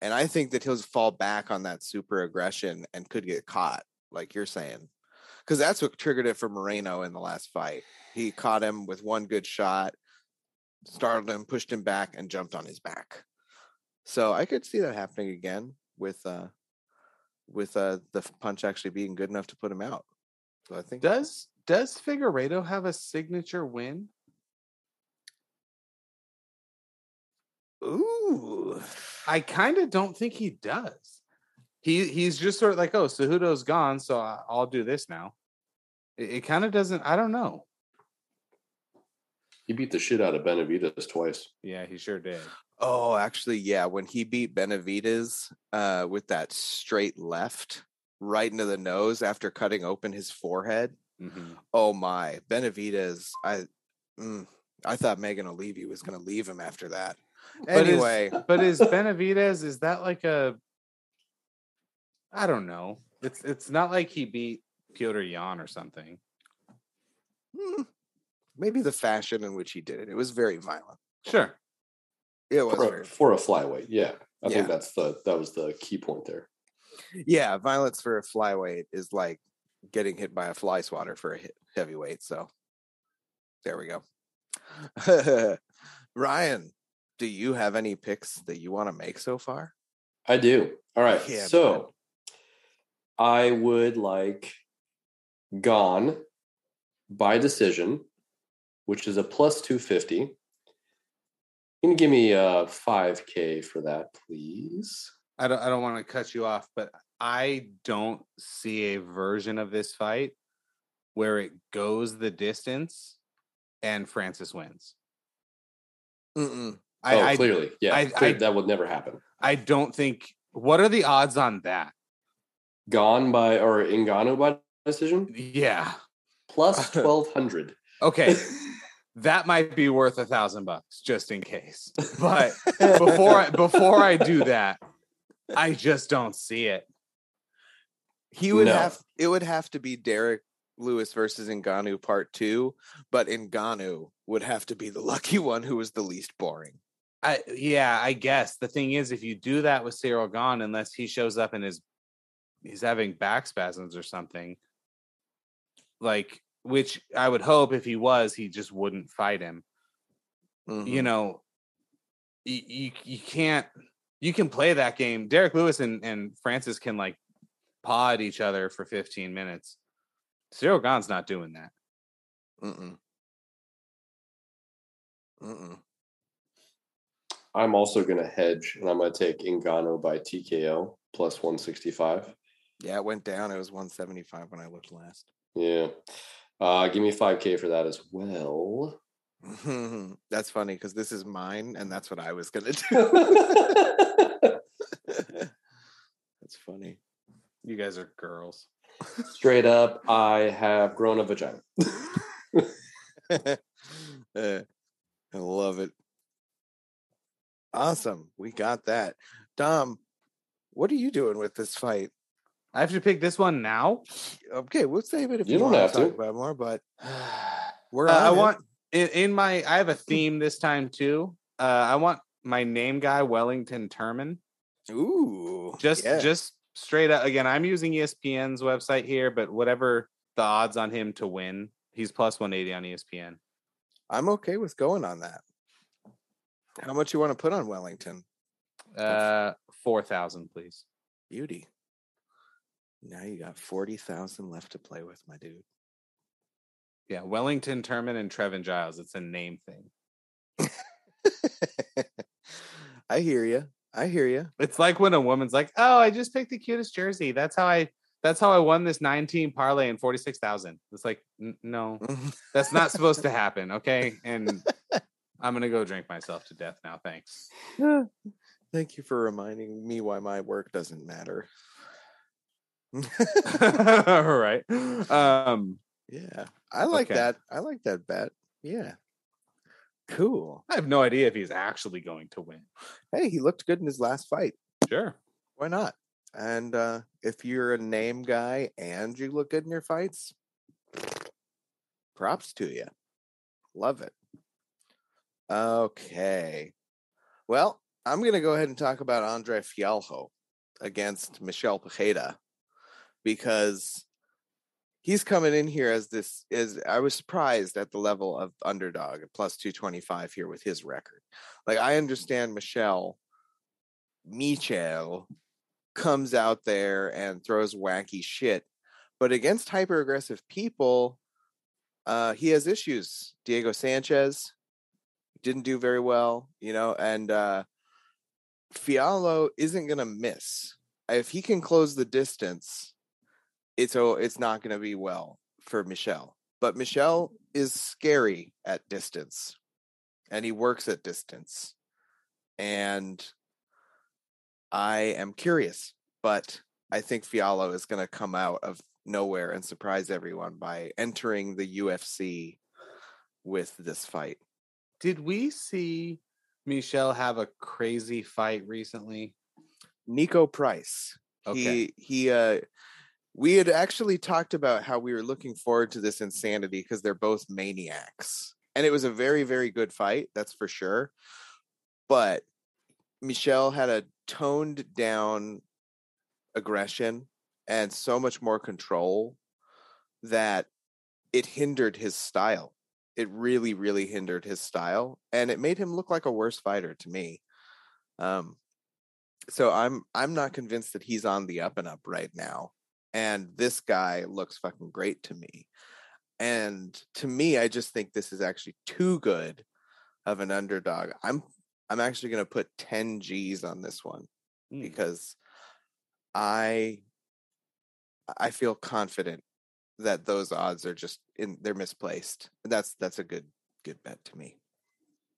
And I think that he'll fall back on that super aggression and could get caught, like you're saying. Because that's what triggered it for Moreno in the last fight. He caught him with one good shot, startled him, pushed him back, and jumped on his back. So I could see that happening again with uh with uh the punch actually being good enough to put him out. So I think Does does Figueiredo have a signature win? Ooh. I kind of don't think he does. He he's just sort of like, oh, Cejudo's gone, so I- I'll do this now. It, it kind of doesn't. I don't know. He beat the shit out of Benavides twice. Yeah, he sure did. Oh, actually, yeah. When he beat Benavides uh, with that straight left right into the nose after cutting open his forehead. Mhm. Oh my, Benavides! I, mm, I thought Megan Olivi was going to leave him after that. But is- Anyway, but is Benavides is that like a? I don't know. It's it's not like he beat Petr Yan or something. mm, maybe the fashion in which he did it. It was very violent. Sure. It was For a, for a flyweight. Yeah. I Yeah. think that's the that was the key point there. yeah. Violence for a flyweight is like getting hit by a fly swatter for a heavyweight. So there we go. Ryan, do you have any picks that you want to make so far? I do. All right. Yeah, so I would like Gane by decision, which is a plus 250. Can you give me uh, a 5K for that, please? I don't I don't want to cut you off, but I don't see a version of this fight where it goes the distance and Francis wins. Mm-mm. I oh, I, clearly. Yeah. I- clear- I- that would never happen. I don't think what are the odds on that? Gane by or Ngannou by decision, Yeah. plus 1200. Okay. that might be worth a thousand bucks just in case. But before I, before I do that, I just don't see it. He would No. have it would have to be Derrick Lewis versus Ngannou part two, but Ngannou would have to be the lucky one who was the least boring. I yeah, I guess the thing is, if you do that with Ciryl Gane, unless he shows up and is he's having back spasms or something, like which I would hope if he was, he just wouldn't fight him. You Mhm. know, you, you you can't you can play that game. Derrick Lewis and and Francis can like pod each other for 15 minutes. Ciryl Gane's not doing that. Mm-mm. Mm-mm. I'm also going to hedge and I'm going to take Ngannou by TKO plus 165. Yeah, it went down. It was 175 when I looked last. Yeah. Uh, give me 5K for that as well. that's funny because this is mine, and that's what I was gonna do. that's funny. You guys are girls. Straight up, I have grown a vagina. Uh, I love it. Awesome. We got that. Dom, what are you doing with this fight? I have to pick this one now. Okay, we'll save it if You you, don't want have to talk about more, but we're Uh, I it. want in, in my I have a theme this time too. Uh, I want my name guy Wellington Turman. Ooh. Just yeah. just straight up again. I'm using ESPN's website here, but whatever the odds on him to win, he's plus 180 on ESPN. I'm okay with going on that. How much you want to put on Wellington? Uh, four thousand, please. Beauty. Now you got 40,000 left to play with, my dude. Yeah, Wellington Turman and Trevin Giles. It's a name thing. I hear you. I hear you. It's like when a woman's like, "Oh, I just picked the cutest jersey. That's how I. That's how I won this 19 parlay and 46,000." It's like, n- no, that's not supposed to happen. Okay, and I'm gonna go drink myself to death now. Thanks. Thank you for reminding me why my work doesn't matter. All right. Um, yeah, I like Okay. that. I like that bet. Yeah, cool. I have no idea if he's actually going to win. Hey, he looked good in his last fight. Sure. Why not? And uh, if you're a name guy and you look good in your fights, props to you. Love it. Okay. Well, I'm going to go ahead and talk about Andre Fialho against Michel Pereira because he's coming in here as this is I was surprised at the level of underdog at plus 225 here with his record. Like I understand Michelle Michel comes out there and throws wacky shit, but against hyper aggressive people, uh, he has issues. Diego Sanchez didn't do very well, you know, and uh, Fialho isn't going to miss. If he can close the distance, it's oh, it's not going to be well for Michel. But Michel is scary at distance, and he works at distance, and I am curious, but I think Fialho is going to come out of nowhere and surprise everyone by entering the UFC with this fight. Did we see Michel have a crazy fight recently? Niko Price. Okay. He he uh we had actually talked about how we were looking forward to this insanity because they're both maniacs. And it was a very, very good fight, that's for sure. But Michel had a toned down aggression and so much more control that it hindered his style. It really, really hindered his style, and it made him look like a worse fighter to me. Um, so I'm I'm not convinced that he's on the up and up right now. And this guy looks fucking great to me. And to me, I just think this is actually too good of an underdog. I'm I'm actually going to put 10 G's on this one Mm. because I I feel confident that those odds are just in they're misplaced. That's that's a good good bet to me.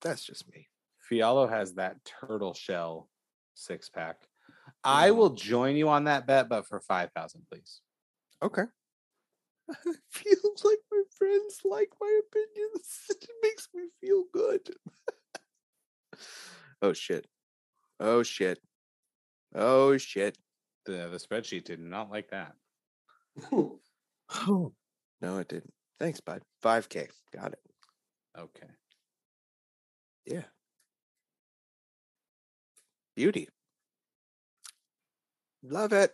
That's just me. Fialho has that turtle shell six pack. I will join you on that bet, but for five thousand, please. Okay. I feel like my friends like my opinions. It makes me feel good. oh shit. Oh shit. Oh shit. The the spreadsheet did not like that. Oh no, it didn't. Thanks, bud. 5k. Got it. Okay. Yeah. Beauty. Love it.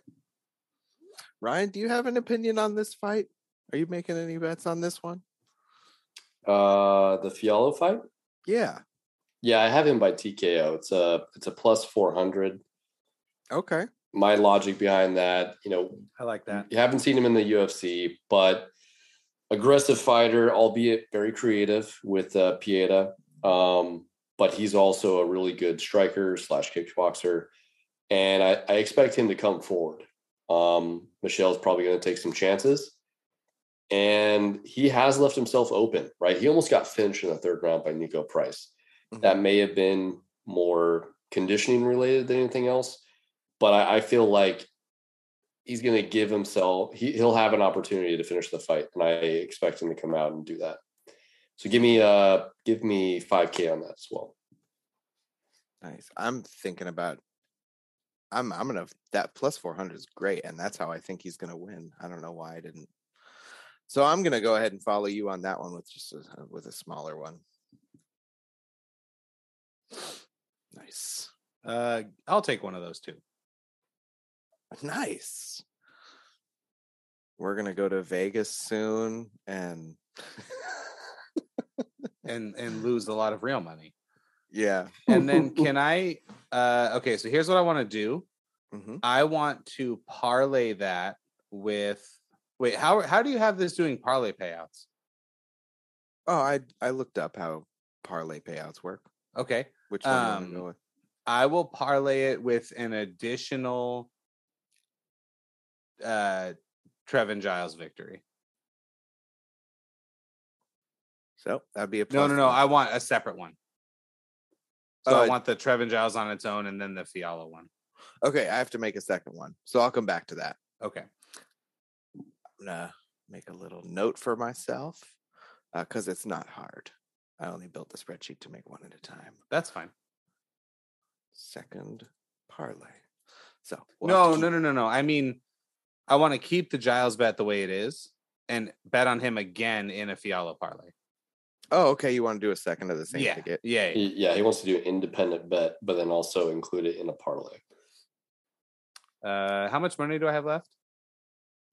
Ryan, do you have an opinion on this fight? Are you making any bets on this one? Uh, the Fialho fight. Yeah. Yeah, I have him by TKO. It's a it's a plus four hundred. Okay. My logic behind that, you know, I like that. you haven't seen him in the UFC, but aggressive fighter, albeit very creative with uh, Pieta. Um, but he's also a really good striker slash kickboxer, and I, I expect him to come forward. Um, Michel's probably going to take some chances, and he has left himself open. Right, he almost got finished in the third round by Niko Price. That may have been more conditioning related than anything else, but I, I feel like he's going to give himself he, he'll have an opportunity to finish the fight and i expect him to come out and do that so give me uh give me 5k on that as well Nice. I'm thinking about I'm I'm gonna that plus 400 is great, and that's how I think he's gonna win. I don't know why I didn't. So I'm gonna go ahead and follow you on that one with just a, with a smaller one. Nice, Uh, I'll take one of those two. nice. We're gonna go to Vegas soon, and and and lose a lot of real money. Yeah, And then can I uh okay, so here's what I want to do. hmm I want to parlay that with wait, how how do you have this doing parlay payouts? Oh, I I looked up how parlay payouts work. Okay. Which one do you Um, go with? I will parlay it with an additional uh Trevin Giles victory. So that'd be a No, no, no. one. I want a separate one. So I Uh, want the Trevin Giles on its own and then the Fialho one. Okay, I have to make a second one, so I'll come back to that. Okay. I'm gonna make a little note for myself because it's not hard. I only built the spreadsheet to make one at a time. That's fine. Second parlay. So we'll No, to no, no, no, no. I mean, I want to keep the Giles bet the way it is and bet on him again in a Fialho parlay. Oh, okay. You want to do a second of the same yeah, ticket? yeah, yeah. He, yeah, he wants to do an independent bet, but then also include it in a parlay. Uh, how much money do I have left?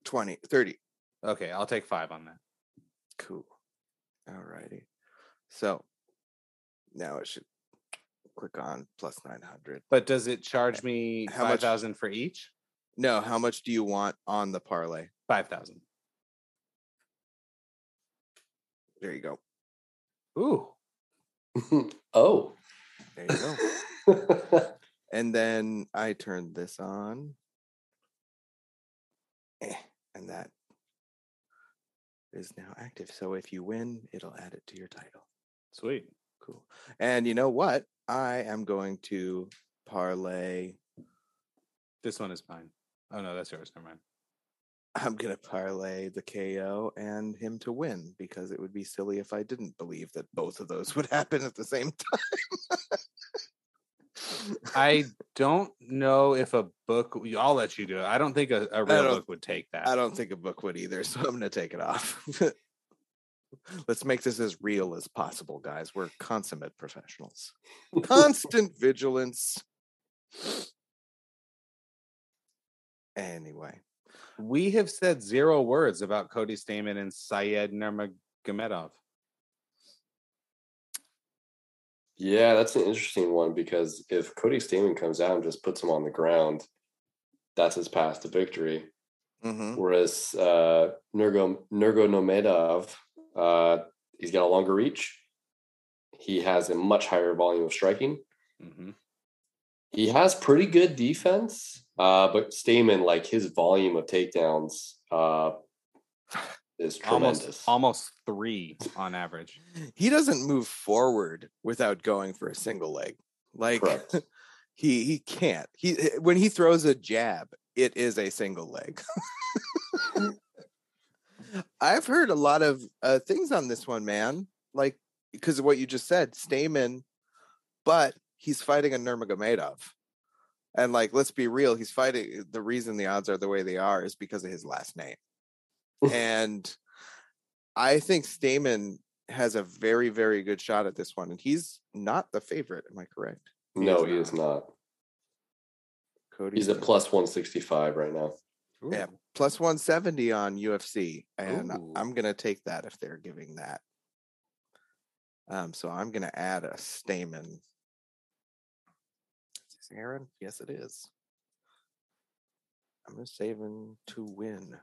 20, 30. Okay, I'll take five on that. Cool. All righty. So now it should click on plus 900. But does it charge me How much- five thousand for each? No, how much do you want on the parlay? Five thousand. There you go. Ooh, oh. There you go. and then I turn this on. Eh, and that is now active. So if you win, it'll add it to your title. sweet. Cool. And you know what? I am going to parlay. This one is mine. Oh no, that's yours. Never mind. I'm going to parlay the KO and him to win because it would be silly if I didn't believe that both of those would happen at the same time. I don't know if a book. I'll let you do it. I don't think a, a real book would take that. I don't think a book would either, so I'm going to take it off. Let's make this as real as possible, guys. We're consummate professionals. Constant vigilance. Anyway, We have said zero words about Cody Stamann and Said Nurmagomedov. yeah, that's an interesting one because if Cody Stamann comes out and just puts him on the ground, that's his path to victory. mhm, Whereas uh, Nurgo uh, he's got a longer reach. He has a much higher volume of striking. hmm He has pretty good defense, uh, but Stamann, like his volume of takedowns, uh, is tremendous. Almost, almost three on average. he doesn't move forward without going for a single leg. Like he he can't. He when he throws a jab, it is a single leg. I've heard a lot of uh, things on this one, man. Like because of what you just said, Stamann, but he's fighting a Nurmagomedov. And like, let's be real, he's fighting. The reason the odds are the way they are is because of his last name. and I think Stamann has a very, very good shot at this one, and he's not the favorite. Am I correct? no, is he is not. Cody. He's at plus 165 right now. Yeah, plus 170 on UFC, and I- Ooh. I'm gonna take that if they're giving that. Um, so I'm gonna add a Stamann. Aaron? Yes, it is. I'm save him to win.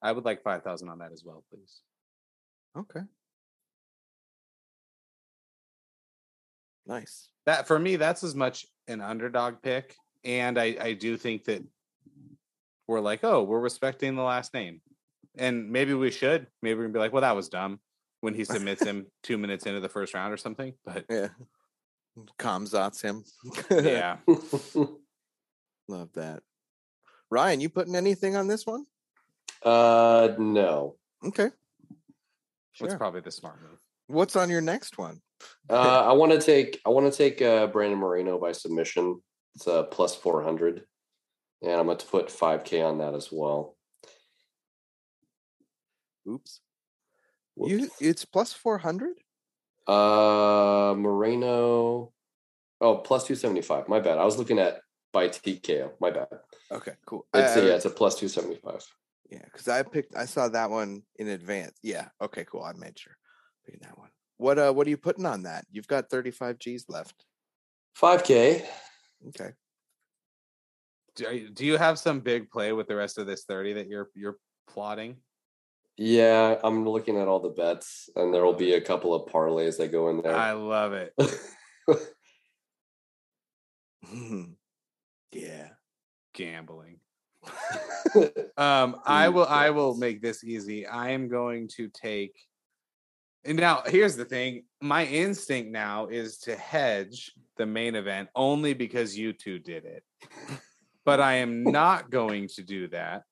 I would like five thousand on that as well, please. Okay. Nice. That for me, that's as much an underdog pick, and I I do think that we're like, oh, we're respecting the last name, and maybe we should. Maybe we're gonna be like, well, that was dumb when he submits him two minutes into the first round or something. But Yeah. Comzots him. yeah, Love that. Ryan, you putting anything on this one? uh, no. Okay. that's probably the smart move. What's on your next one? Uh, I want to take I want to take uh, Brandon Moreno by submission. It's a plus 400, and I'm going to put 5k on that as well. Oops. Whoops. You it's plus 400? Uh, Moreno. Oh, plus 275. My bad. I was looking at by TKO. My bad. Okay, cool. It's I- a, I- yeah, it's a plus 275. Yeah, because I picked I saw that one in advance. Yeah. Okay, cool. I made sure. Picking that one. What uh what are you putting on that? You've got 35 G's left. 5k. Okay. Do, you- do you have some big play with the rest of this thirty that you're you're plotting? Yeah, I'm looking at all the bets, and there will be a couple of parlays that go in there. I love it. yeah. Gambling. Um, I will. I will make this easy. I am going to take. And now, here's the thing: my instinct now is to hedge the main event only because you two did it, but I am not going to do that.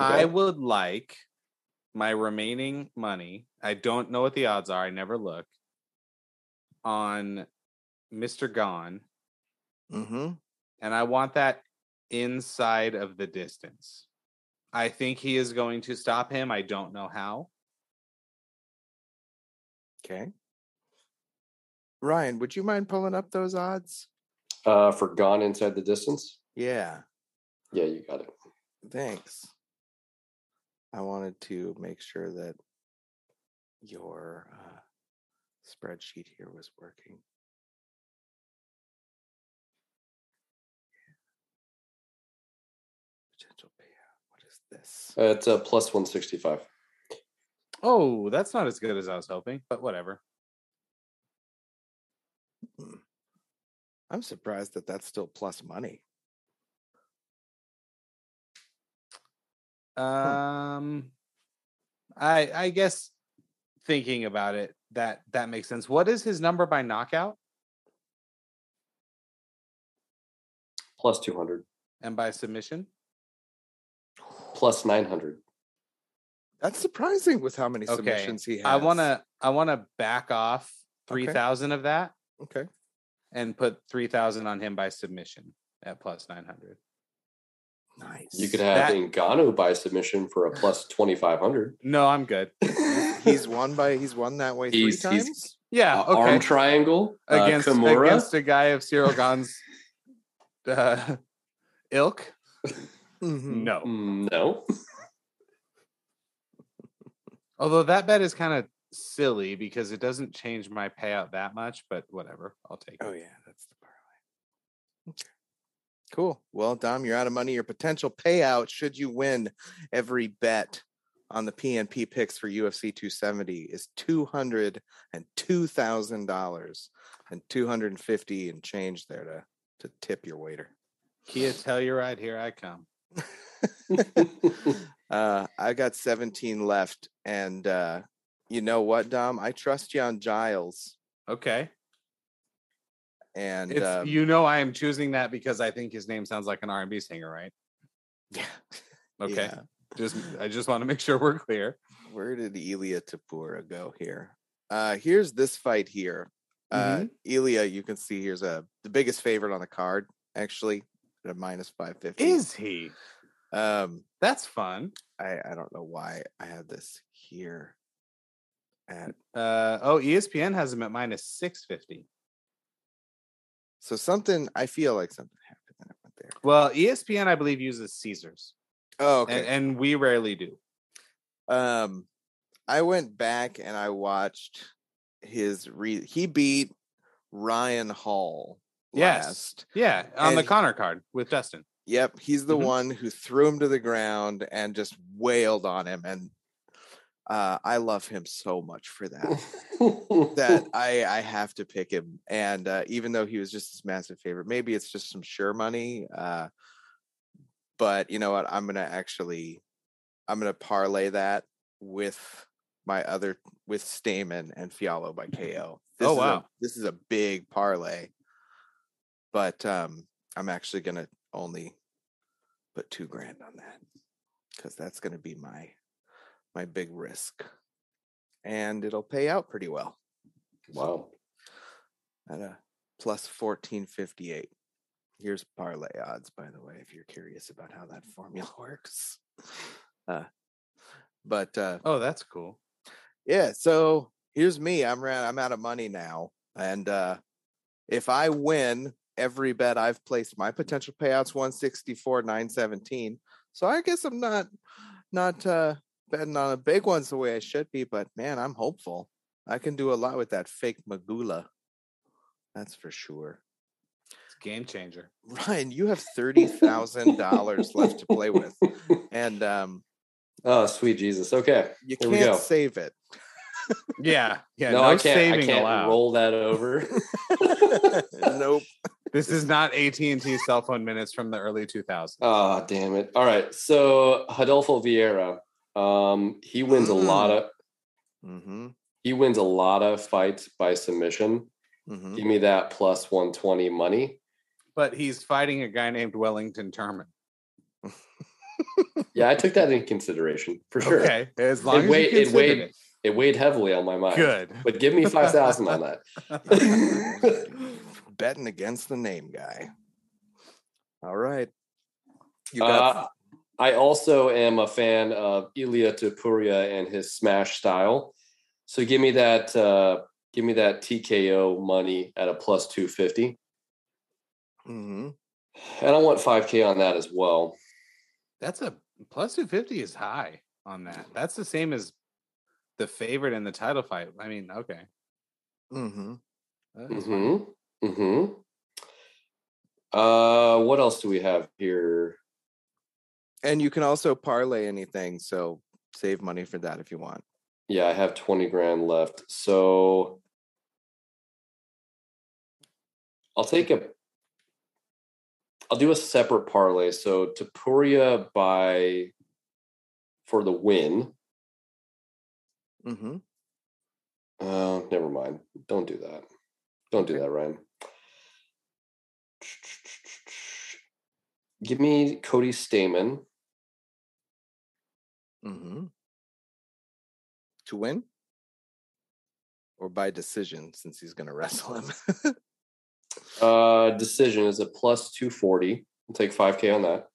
I would like my remaining money. I don't know what the odds are. I never look on Mr. Gane, hmm and I want that inside of the distance. I think he is going to stop him. I don't know how. Okay. Ryan, would you mind pulling up those odds? Uh, for Gane inside the distance. Yeah, Yeah, you got it. thanks. I wanted to make sure that your uh, spreadsheet here was working. Potential payout. What is this? Uh, it's a plus one sixty five. Oh, that's not as good as I was hoping, but whatever. I'm surprised that that's still plus money. Um, I I guess thinking about it, that that makes sense. What is his number by knockout Plus two hundred. and by submission? Plus nine hundred. That's surprising with how many Okay, submissions he has. I want to I want to back off Okay. 3000 of that Okay. and put 3000 on him by submission at plus 900. Nice. You could have That- Ngannou by submission for a plus twenty five hundred. No, I'm good. He's won by. He's won that way three He's- he's- times. Yeah, okay. Arm triangle uh, against Kimura. against a guy of Ciryl Gane's uh, ilk. Mhm. No. Mm, no. Although that bet is kind of silly because it doesn't change my payout that much, but whatever. I'll take it. Oh yeah, that's the parlay. Okay. Cool. Well, Dom, you're out of money. Your potential payout, should you win every bet on the PNP picks for UFC 270, is two hundred and two thousand dollars and two hundred and fifty and change there to to tip your waiter. Kia Telluride, here I come. uh, I got 17 left, and uh, you know what, Dom? I trust you on Giles, Okay. And um, you know I am choosing that because I think his name sounds like an R&B singer, right? yeah, Okay. yeah. Just I just want to make sure we're clear. Where did Ilia Topuria go here? Uh here's this fight here. Uh Mm-hmm. Ilia, you can see here's a the biggest favorite on the card, actually, at a minus 550. Is he? um That's fun. I, I don't know why I have this here at Uh oh, ESPN has him at minus 650. So something I feel like something happened when I went there. Well, ESPN I believe uses Caesars. Oh, And, okay. and we rarely do. um I went back and I watched his re he beat Ryan Hall Yes. last. Yeah, on the And- Conor card with Dustin. Yep, he's the Mhm. one who threw him to the ground and just wailed on him, and uh, I love him so much for that. that I I have to pick him, and uh, even though he was just this massive favorite, maybe it's just some sure money. Uh, but you know what? I'm gonna actually, I'm gonna parlay that with my other with Stamann and Fialho by KO. This Oh, is a- wow. this is a big parlay, but um, I'm actually gonna only put two grand on that because that's gonna be my my big risk, and it'll pay out pretty well wow. at a plus 1458. Here's parlay odds, by the way, if you're curious about how that formula works. Uh, but uh, Oh, that's cool. yeah, so here's me. I'm ra- I'm out of money now, and uh, if I win every bet I've placed, my potential payouts 164 917. So I guess I'm not not uh, betting on the big ones the way I should be, but man, I'm hopeful. I can do a lot with that fake Magula. That's for sure. It's game changer. Ryan, you have thirty thousand dollars left to play with, and um, Oh, sweet Jesus. Okay. you Here can't go. save it. Yeah, yeah. no, No, I can't. saving I can't allowed. roll that over. nope. This is not AT and T cell phone minutes from the early 2000s. Oh, damn it. All right. So Adolfo Vieira, um, he wins a lot of Mm-hmm. he wins a lot of fights by submission. Mm-hmm. Give me that plus 120 money. But he's fighting a guy named Wellington Turman. Yeah, I took that in consideration for sure. Okay, as long It as weighed- you it weighed- it. It weighed heavily on my mind. Good. But give me 5,000 on that. Betting against the name guy. All right. You got Uh, I also am a fan of Ilia Topuria and his smash style. So give me that uh give me that TKO money at a plus 250. hmm And I want 5k on that as well. That's a plus 250 is high on that. That's the same as the favorite in the title fight. I mean, okay. hmm that is fine. Mm-hmm. Mm-hmm. Uh what else do we have here? And you can also parlay anything, so save money for that if you want. Yeah, I have 20 grand left. So I'll take a I'll do a separate parlay. So Topuria by for the win. Mm hmm Uh never mind. Don't do that. Don't do that, Ryan. Give me Cody Stamann. Hmm To win? Or by decision, since he's going to wrestle him. Uh decision is a plus 240. I'll take 5k on that.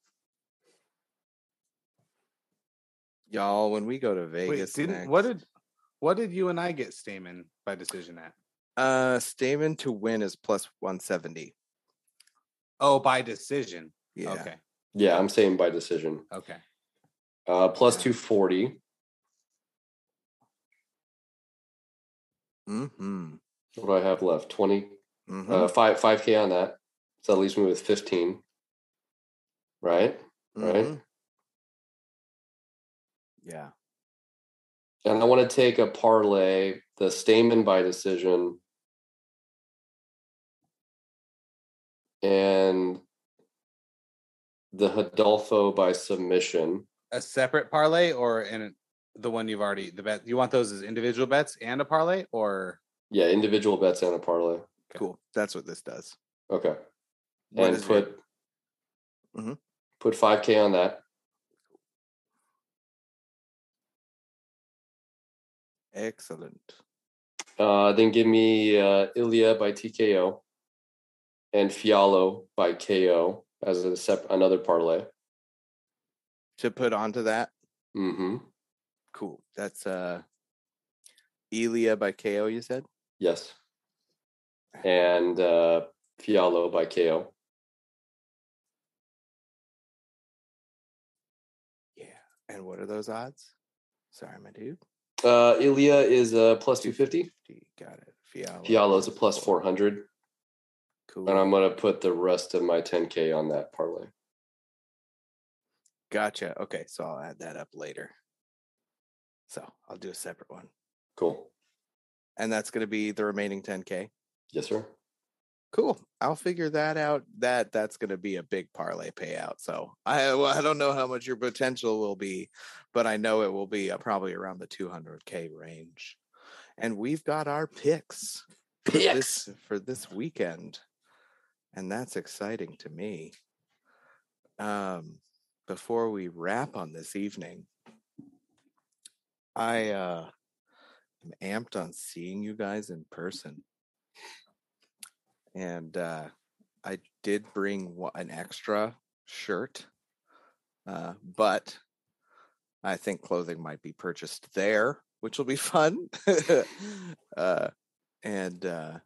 Y'all, when we go to Wait, Vegas, didn't next, what did what did you and I get Stamann by decision at? uh Stamann to win is plus 170. Oh, by decision. Yeah. Okay. Yeah, I'm saying by decision. Okay. Uh 240. Mm-hmm. What do I have left? 20 hmm uh 5 5k on that. So that leaves me with 15. Right? right. Mhm. Yeah. And I want to take a parlay, the Stamann by decision, and the Hidalgo by submission. A separate parlay or in the one you've already the bet you want those as individual bets and a parlay or Yeah, individual bets and a parlay. Cool. That's what this does. Okay. What and put your- Mhm. put 5k on that. Excellent. Uh, then give me uh, Ilia by TKO and Fialho by KO as a sep- another parlay. To put onto that. Mm-hmm. Cool. That's uh Ilia by KO, you said? Yes. And uh, Fialho by KO. Yeah. And what are those odds? Sorry, my dude. Uh, is a plus 250. Got it. Fialho. Fialho is a plus 400. Cool. And I'm going to put the rest of my 10K on that parlay. Gotcha. Okay, so I'll add that up later. So I'll do a separate one. Cool. And that's gonna be the remaining 10k. Yes, sir. Cool. I'll figure that out. That that's going to be a big parlay payout. So I well, I don't know how much your potential will be, but I know it will be uh, probably around the 200k range. And we've got our picks for this for this weekend, and that's exciting to me. Um, before we wrap on this evening, I uh, am amped on seeing you guys in person and uh, I did bring an extra shirt, uh, but I think clothing might be purchased there, which will be fun. uh, and uh,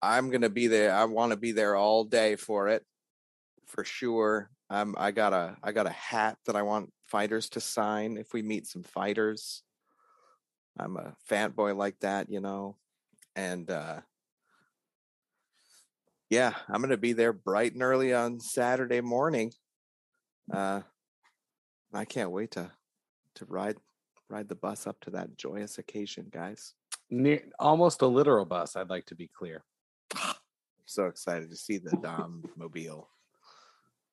I'm gonna be there. I want to be there all day for it, for sure. I'm. I got a. I got a hat that I want fighters to sign if we meet some fighters. I'm a fat boy like that, you know, and uh, yeah, I'm gonna be there bright and early on Saturday morning. Uh, I can't wait to to ride ride the bus up to that joyous occasion, guys. near almost a literal bus, I'd like to be clear. so excited to see the Dom mobile.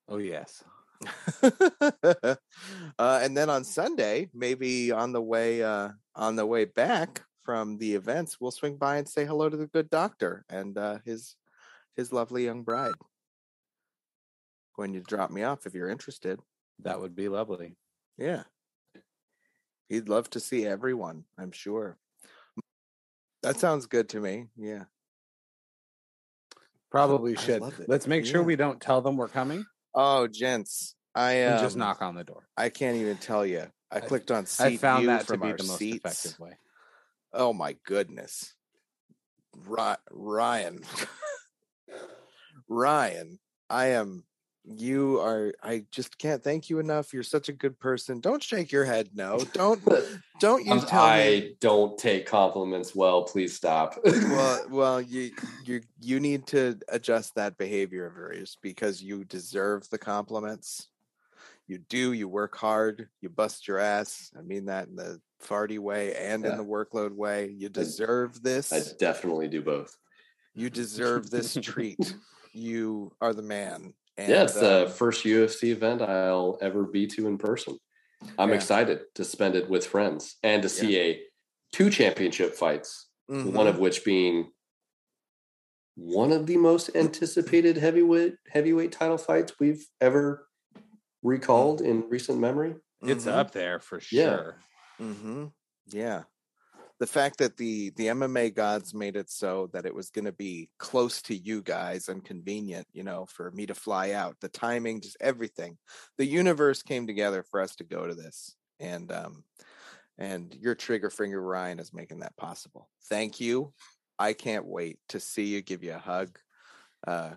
Oh yes. uh, and then on Sunday, maybe on the way uh, on the way back from the events, we'll swing by and say hello to the good doctor and uh, his his lovely young bride. Going to drop me off if you're interested. That would be lovely. Yeah, he'd love to see everyone. I'm sure. That sounds good to me. Yeah. Probably should. Let's make sure we don't tell them we're coming. Oh, gents, I and just um, knock on the door. I can't even tell you. I I- clicked on seat I found that to be the most seats. effective way. Oh my goodness. Ry- Ryan. Ryan, I am you are I just can't thank you enough. You're such a good person. Don't shake your head no. Don't don't you Um, tell I me don't take compliments well. Please stop. well well you you you need to adjust that behavior of yours because you deserve the compliments. You do, you work hard, you bust your ass. I mean that in the farty way and Yeah. in the workload way. You deserve this. I definitely do both. You deserve this treat. You are the man. And, yeah, it's the um, first UFC event I'll ever be to in person. I'm Yeah. excited to spend it with friends and to see a two championship fights, mhm. one of which being one of the most anticipated heavyweight heavyweight title fights we've ever recalled in recent memory. It's Mhm. up there for Yeah. sure. Mm-hmm. Yeah. The fact that the the MMA gods made it so that it was going to be close to you guys and convenient, you know, for me to fly out, the timing, just everything. The universe came together for us to go to this, and um, and your trigger finger Ryan is making that possible. Thank you. I can't wait to see you, give you a hug, uh,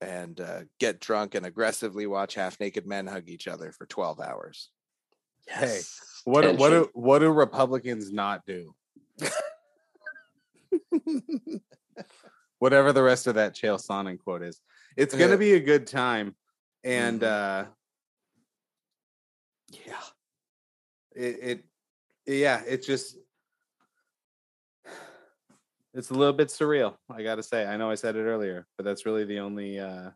and uh, get drunk and aggressively watch half naked men hug each other for twelve hours. Hey, What do- what do what do Republicans not do? Whatever the rest of that Chael Sonnen quote is, it's gonna be a good time, and Mhm. uh Yeah. it, it yeah, it's just it's a little bit surreal. I gotta say. I know I said it earlier, but that's really the only. uh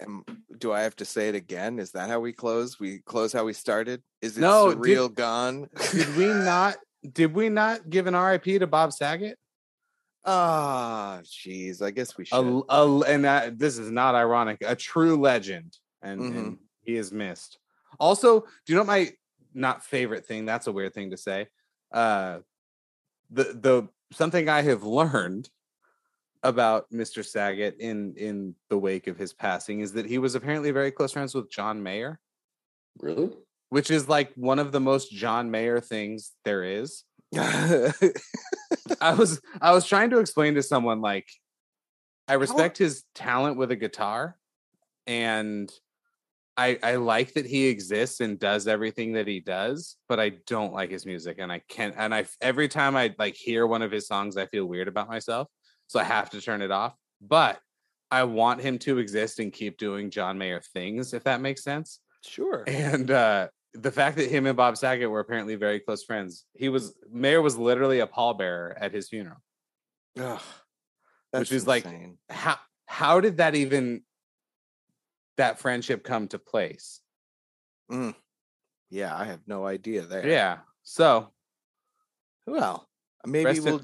Am, do I have to say it again? Is that how we close? We close how we started? Is it No, did- surreal gone? Did we not? Did we not give an RIP to Bob Saget? Ah, jeez. I guess we a, should. a l- and this is not ironic a true legend and, Mhm. and he is missed also do you know my not favorite thing that's a weird thing to say uh the the something i have learned about mr saget in in the wake of his passing is that he was apparently very close friends with john mayer Really? Which is like one of the most john mayer things there is I was I was trying to explain to someone like I respect his talent with a guitar and I I like that he exists and does everything that he does, but I don't like his music and I can't and I every time I like hear one of his songs I feel weird about myself, so I have to turn it off. But I want him to exist and keep doing John Mayer things if that makes sense. Sure. And uh the fact that him and Bob Saget were apparently very close friends. He was Mayer was literally a pallbearer at his funeral. Ugh, Which is like- How how did that even that friendship come to place? yeah, I have no idea there. Yeah. So Well, maybe Rest we'll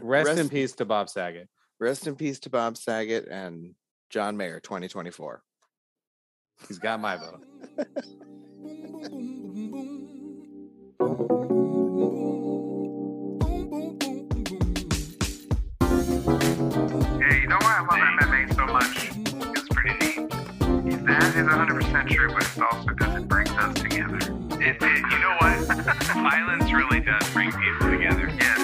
rest, in peace to Bob Saget. rest in peace to Bob Saget and John Mayer 2024. He's got my vote. Yeah, you know why I love MMA so much? It's pretty neat. That is 100% true, but it's also because it brings us together. It, it, you know what? Violence really does bring people together. Yeah.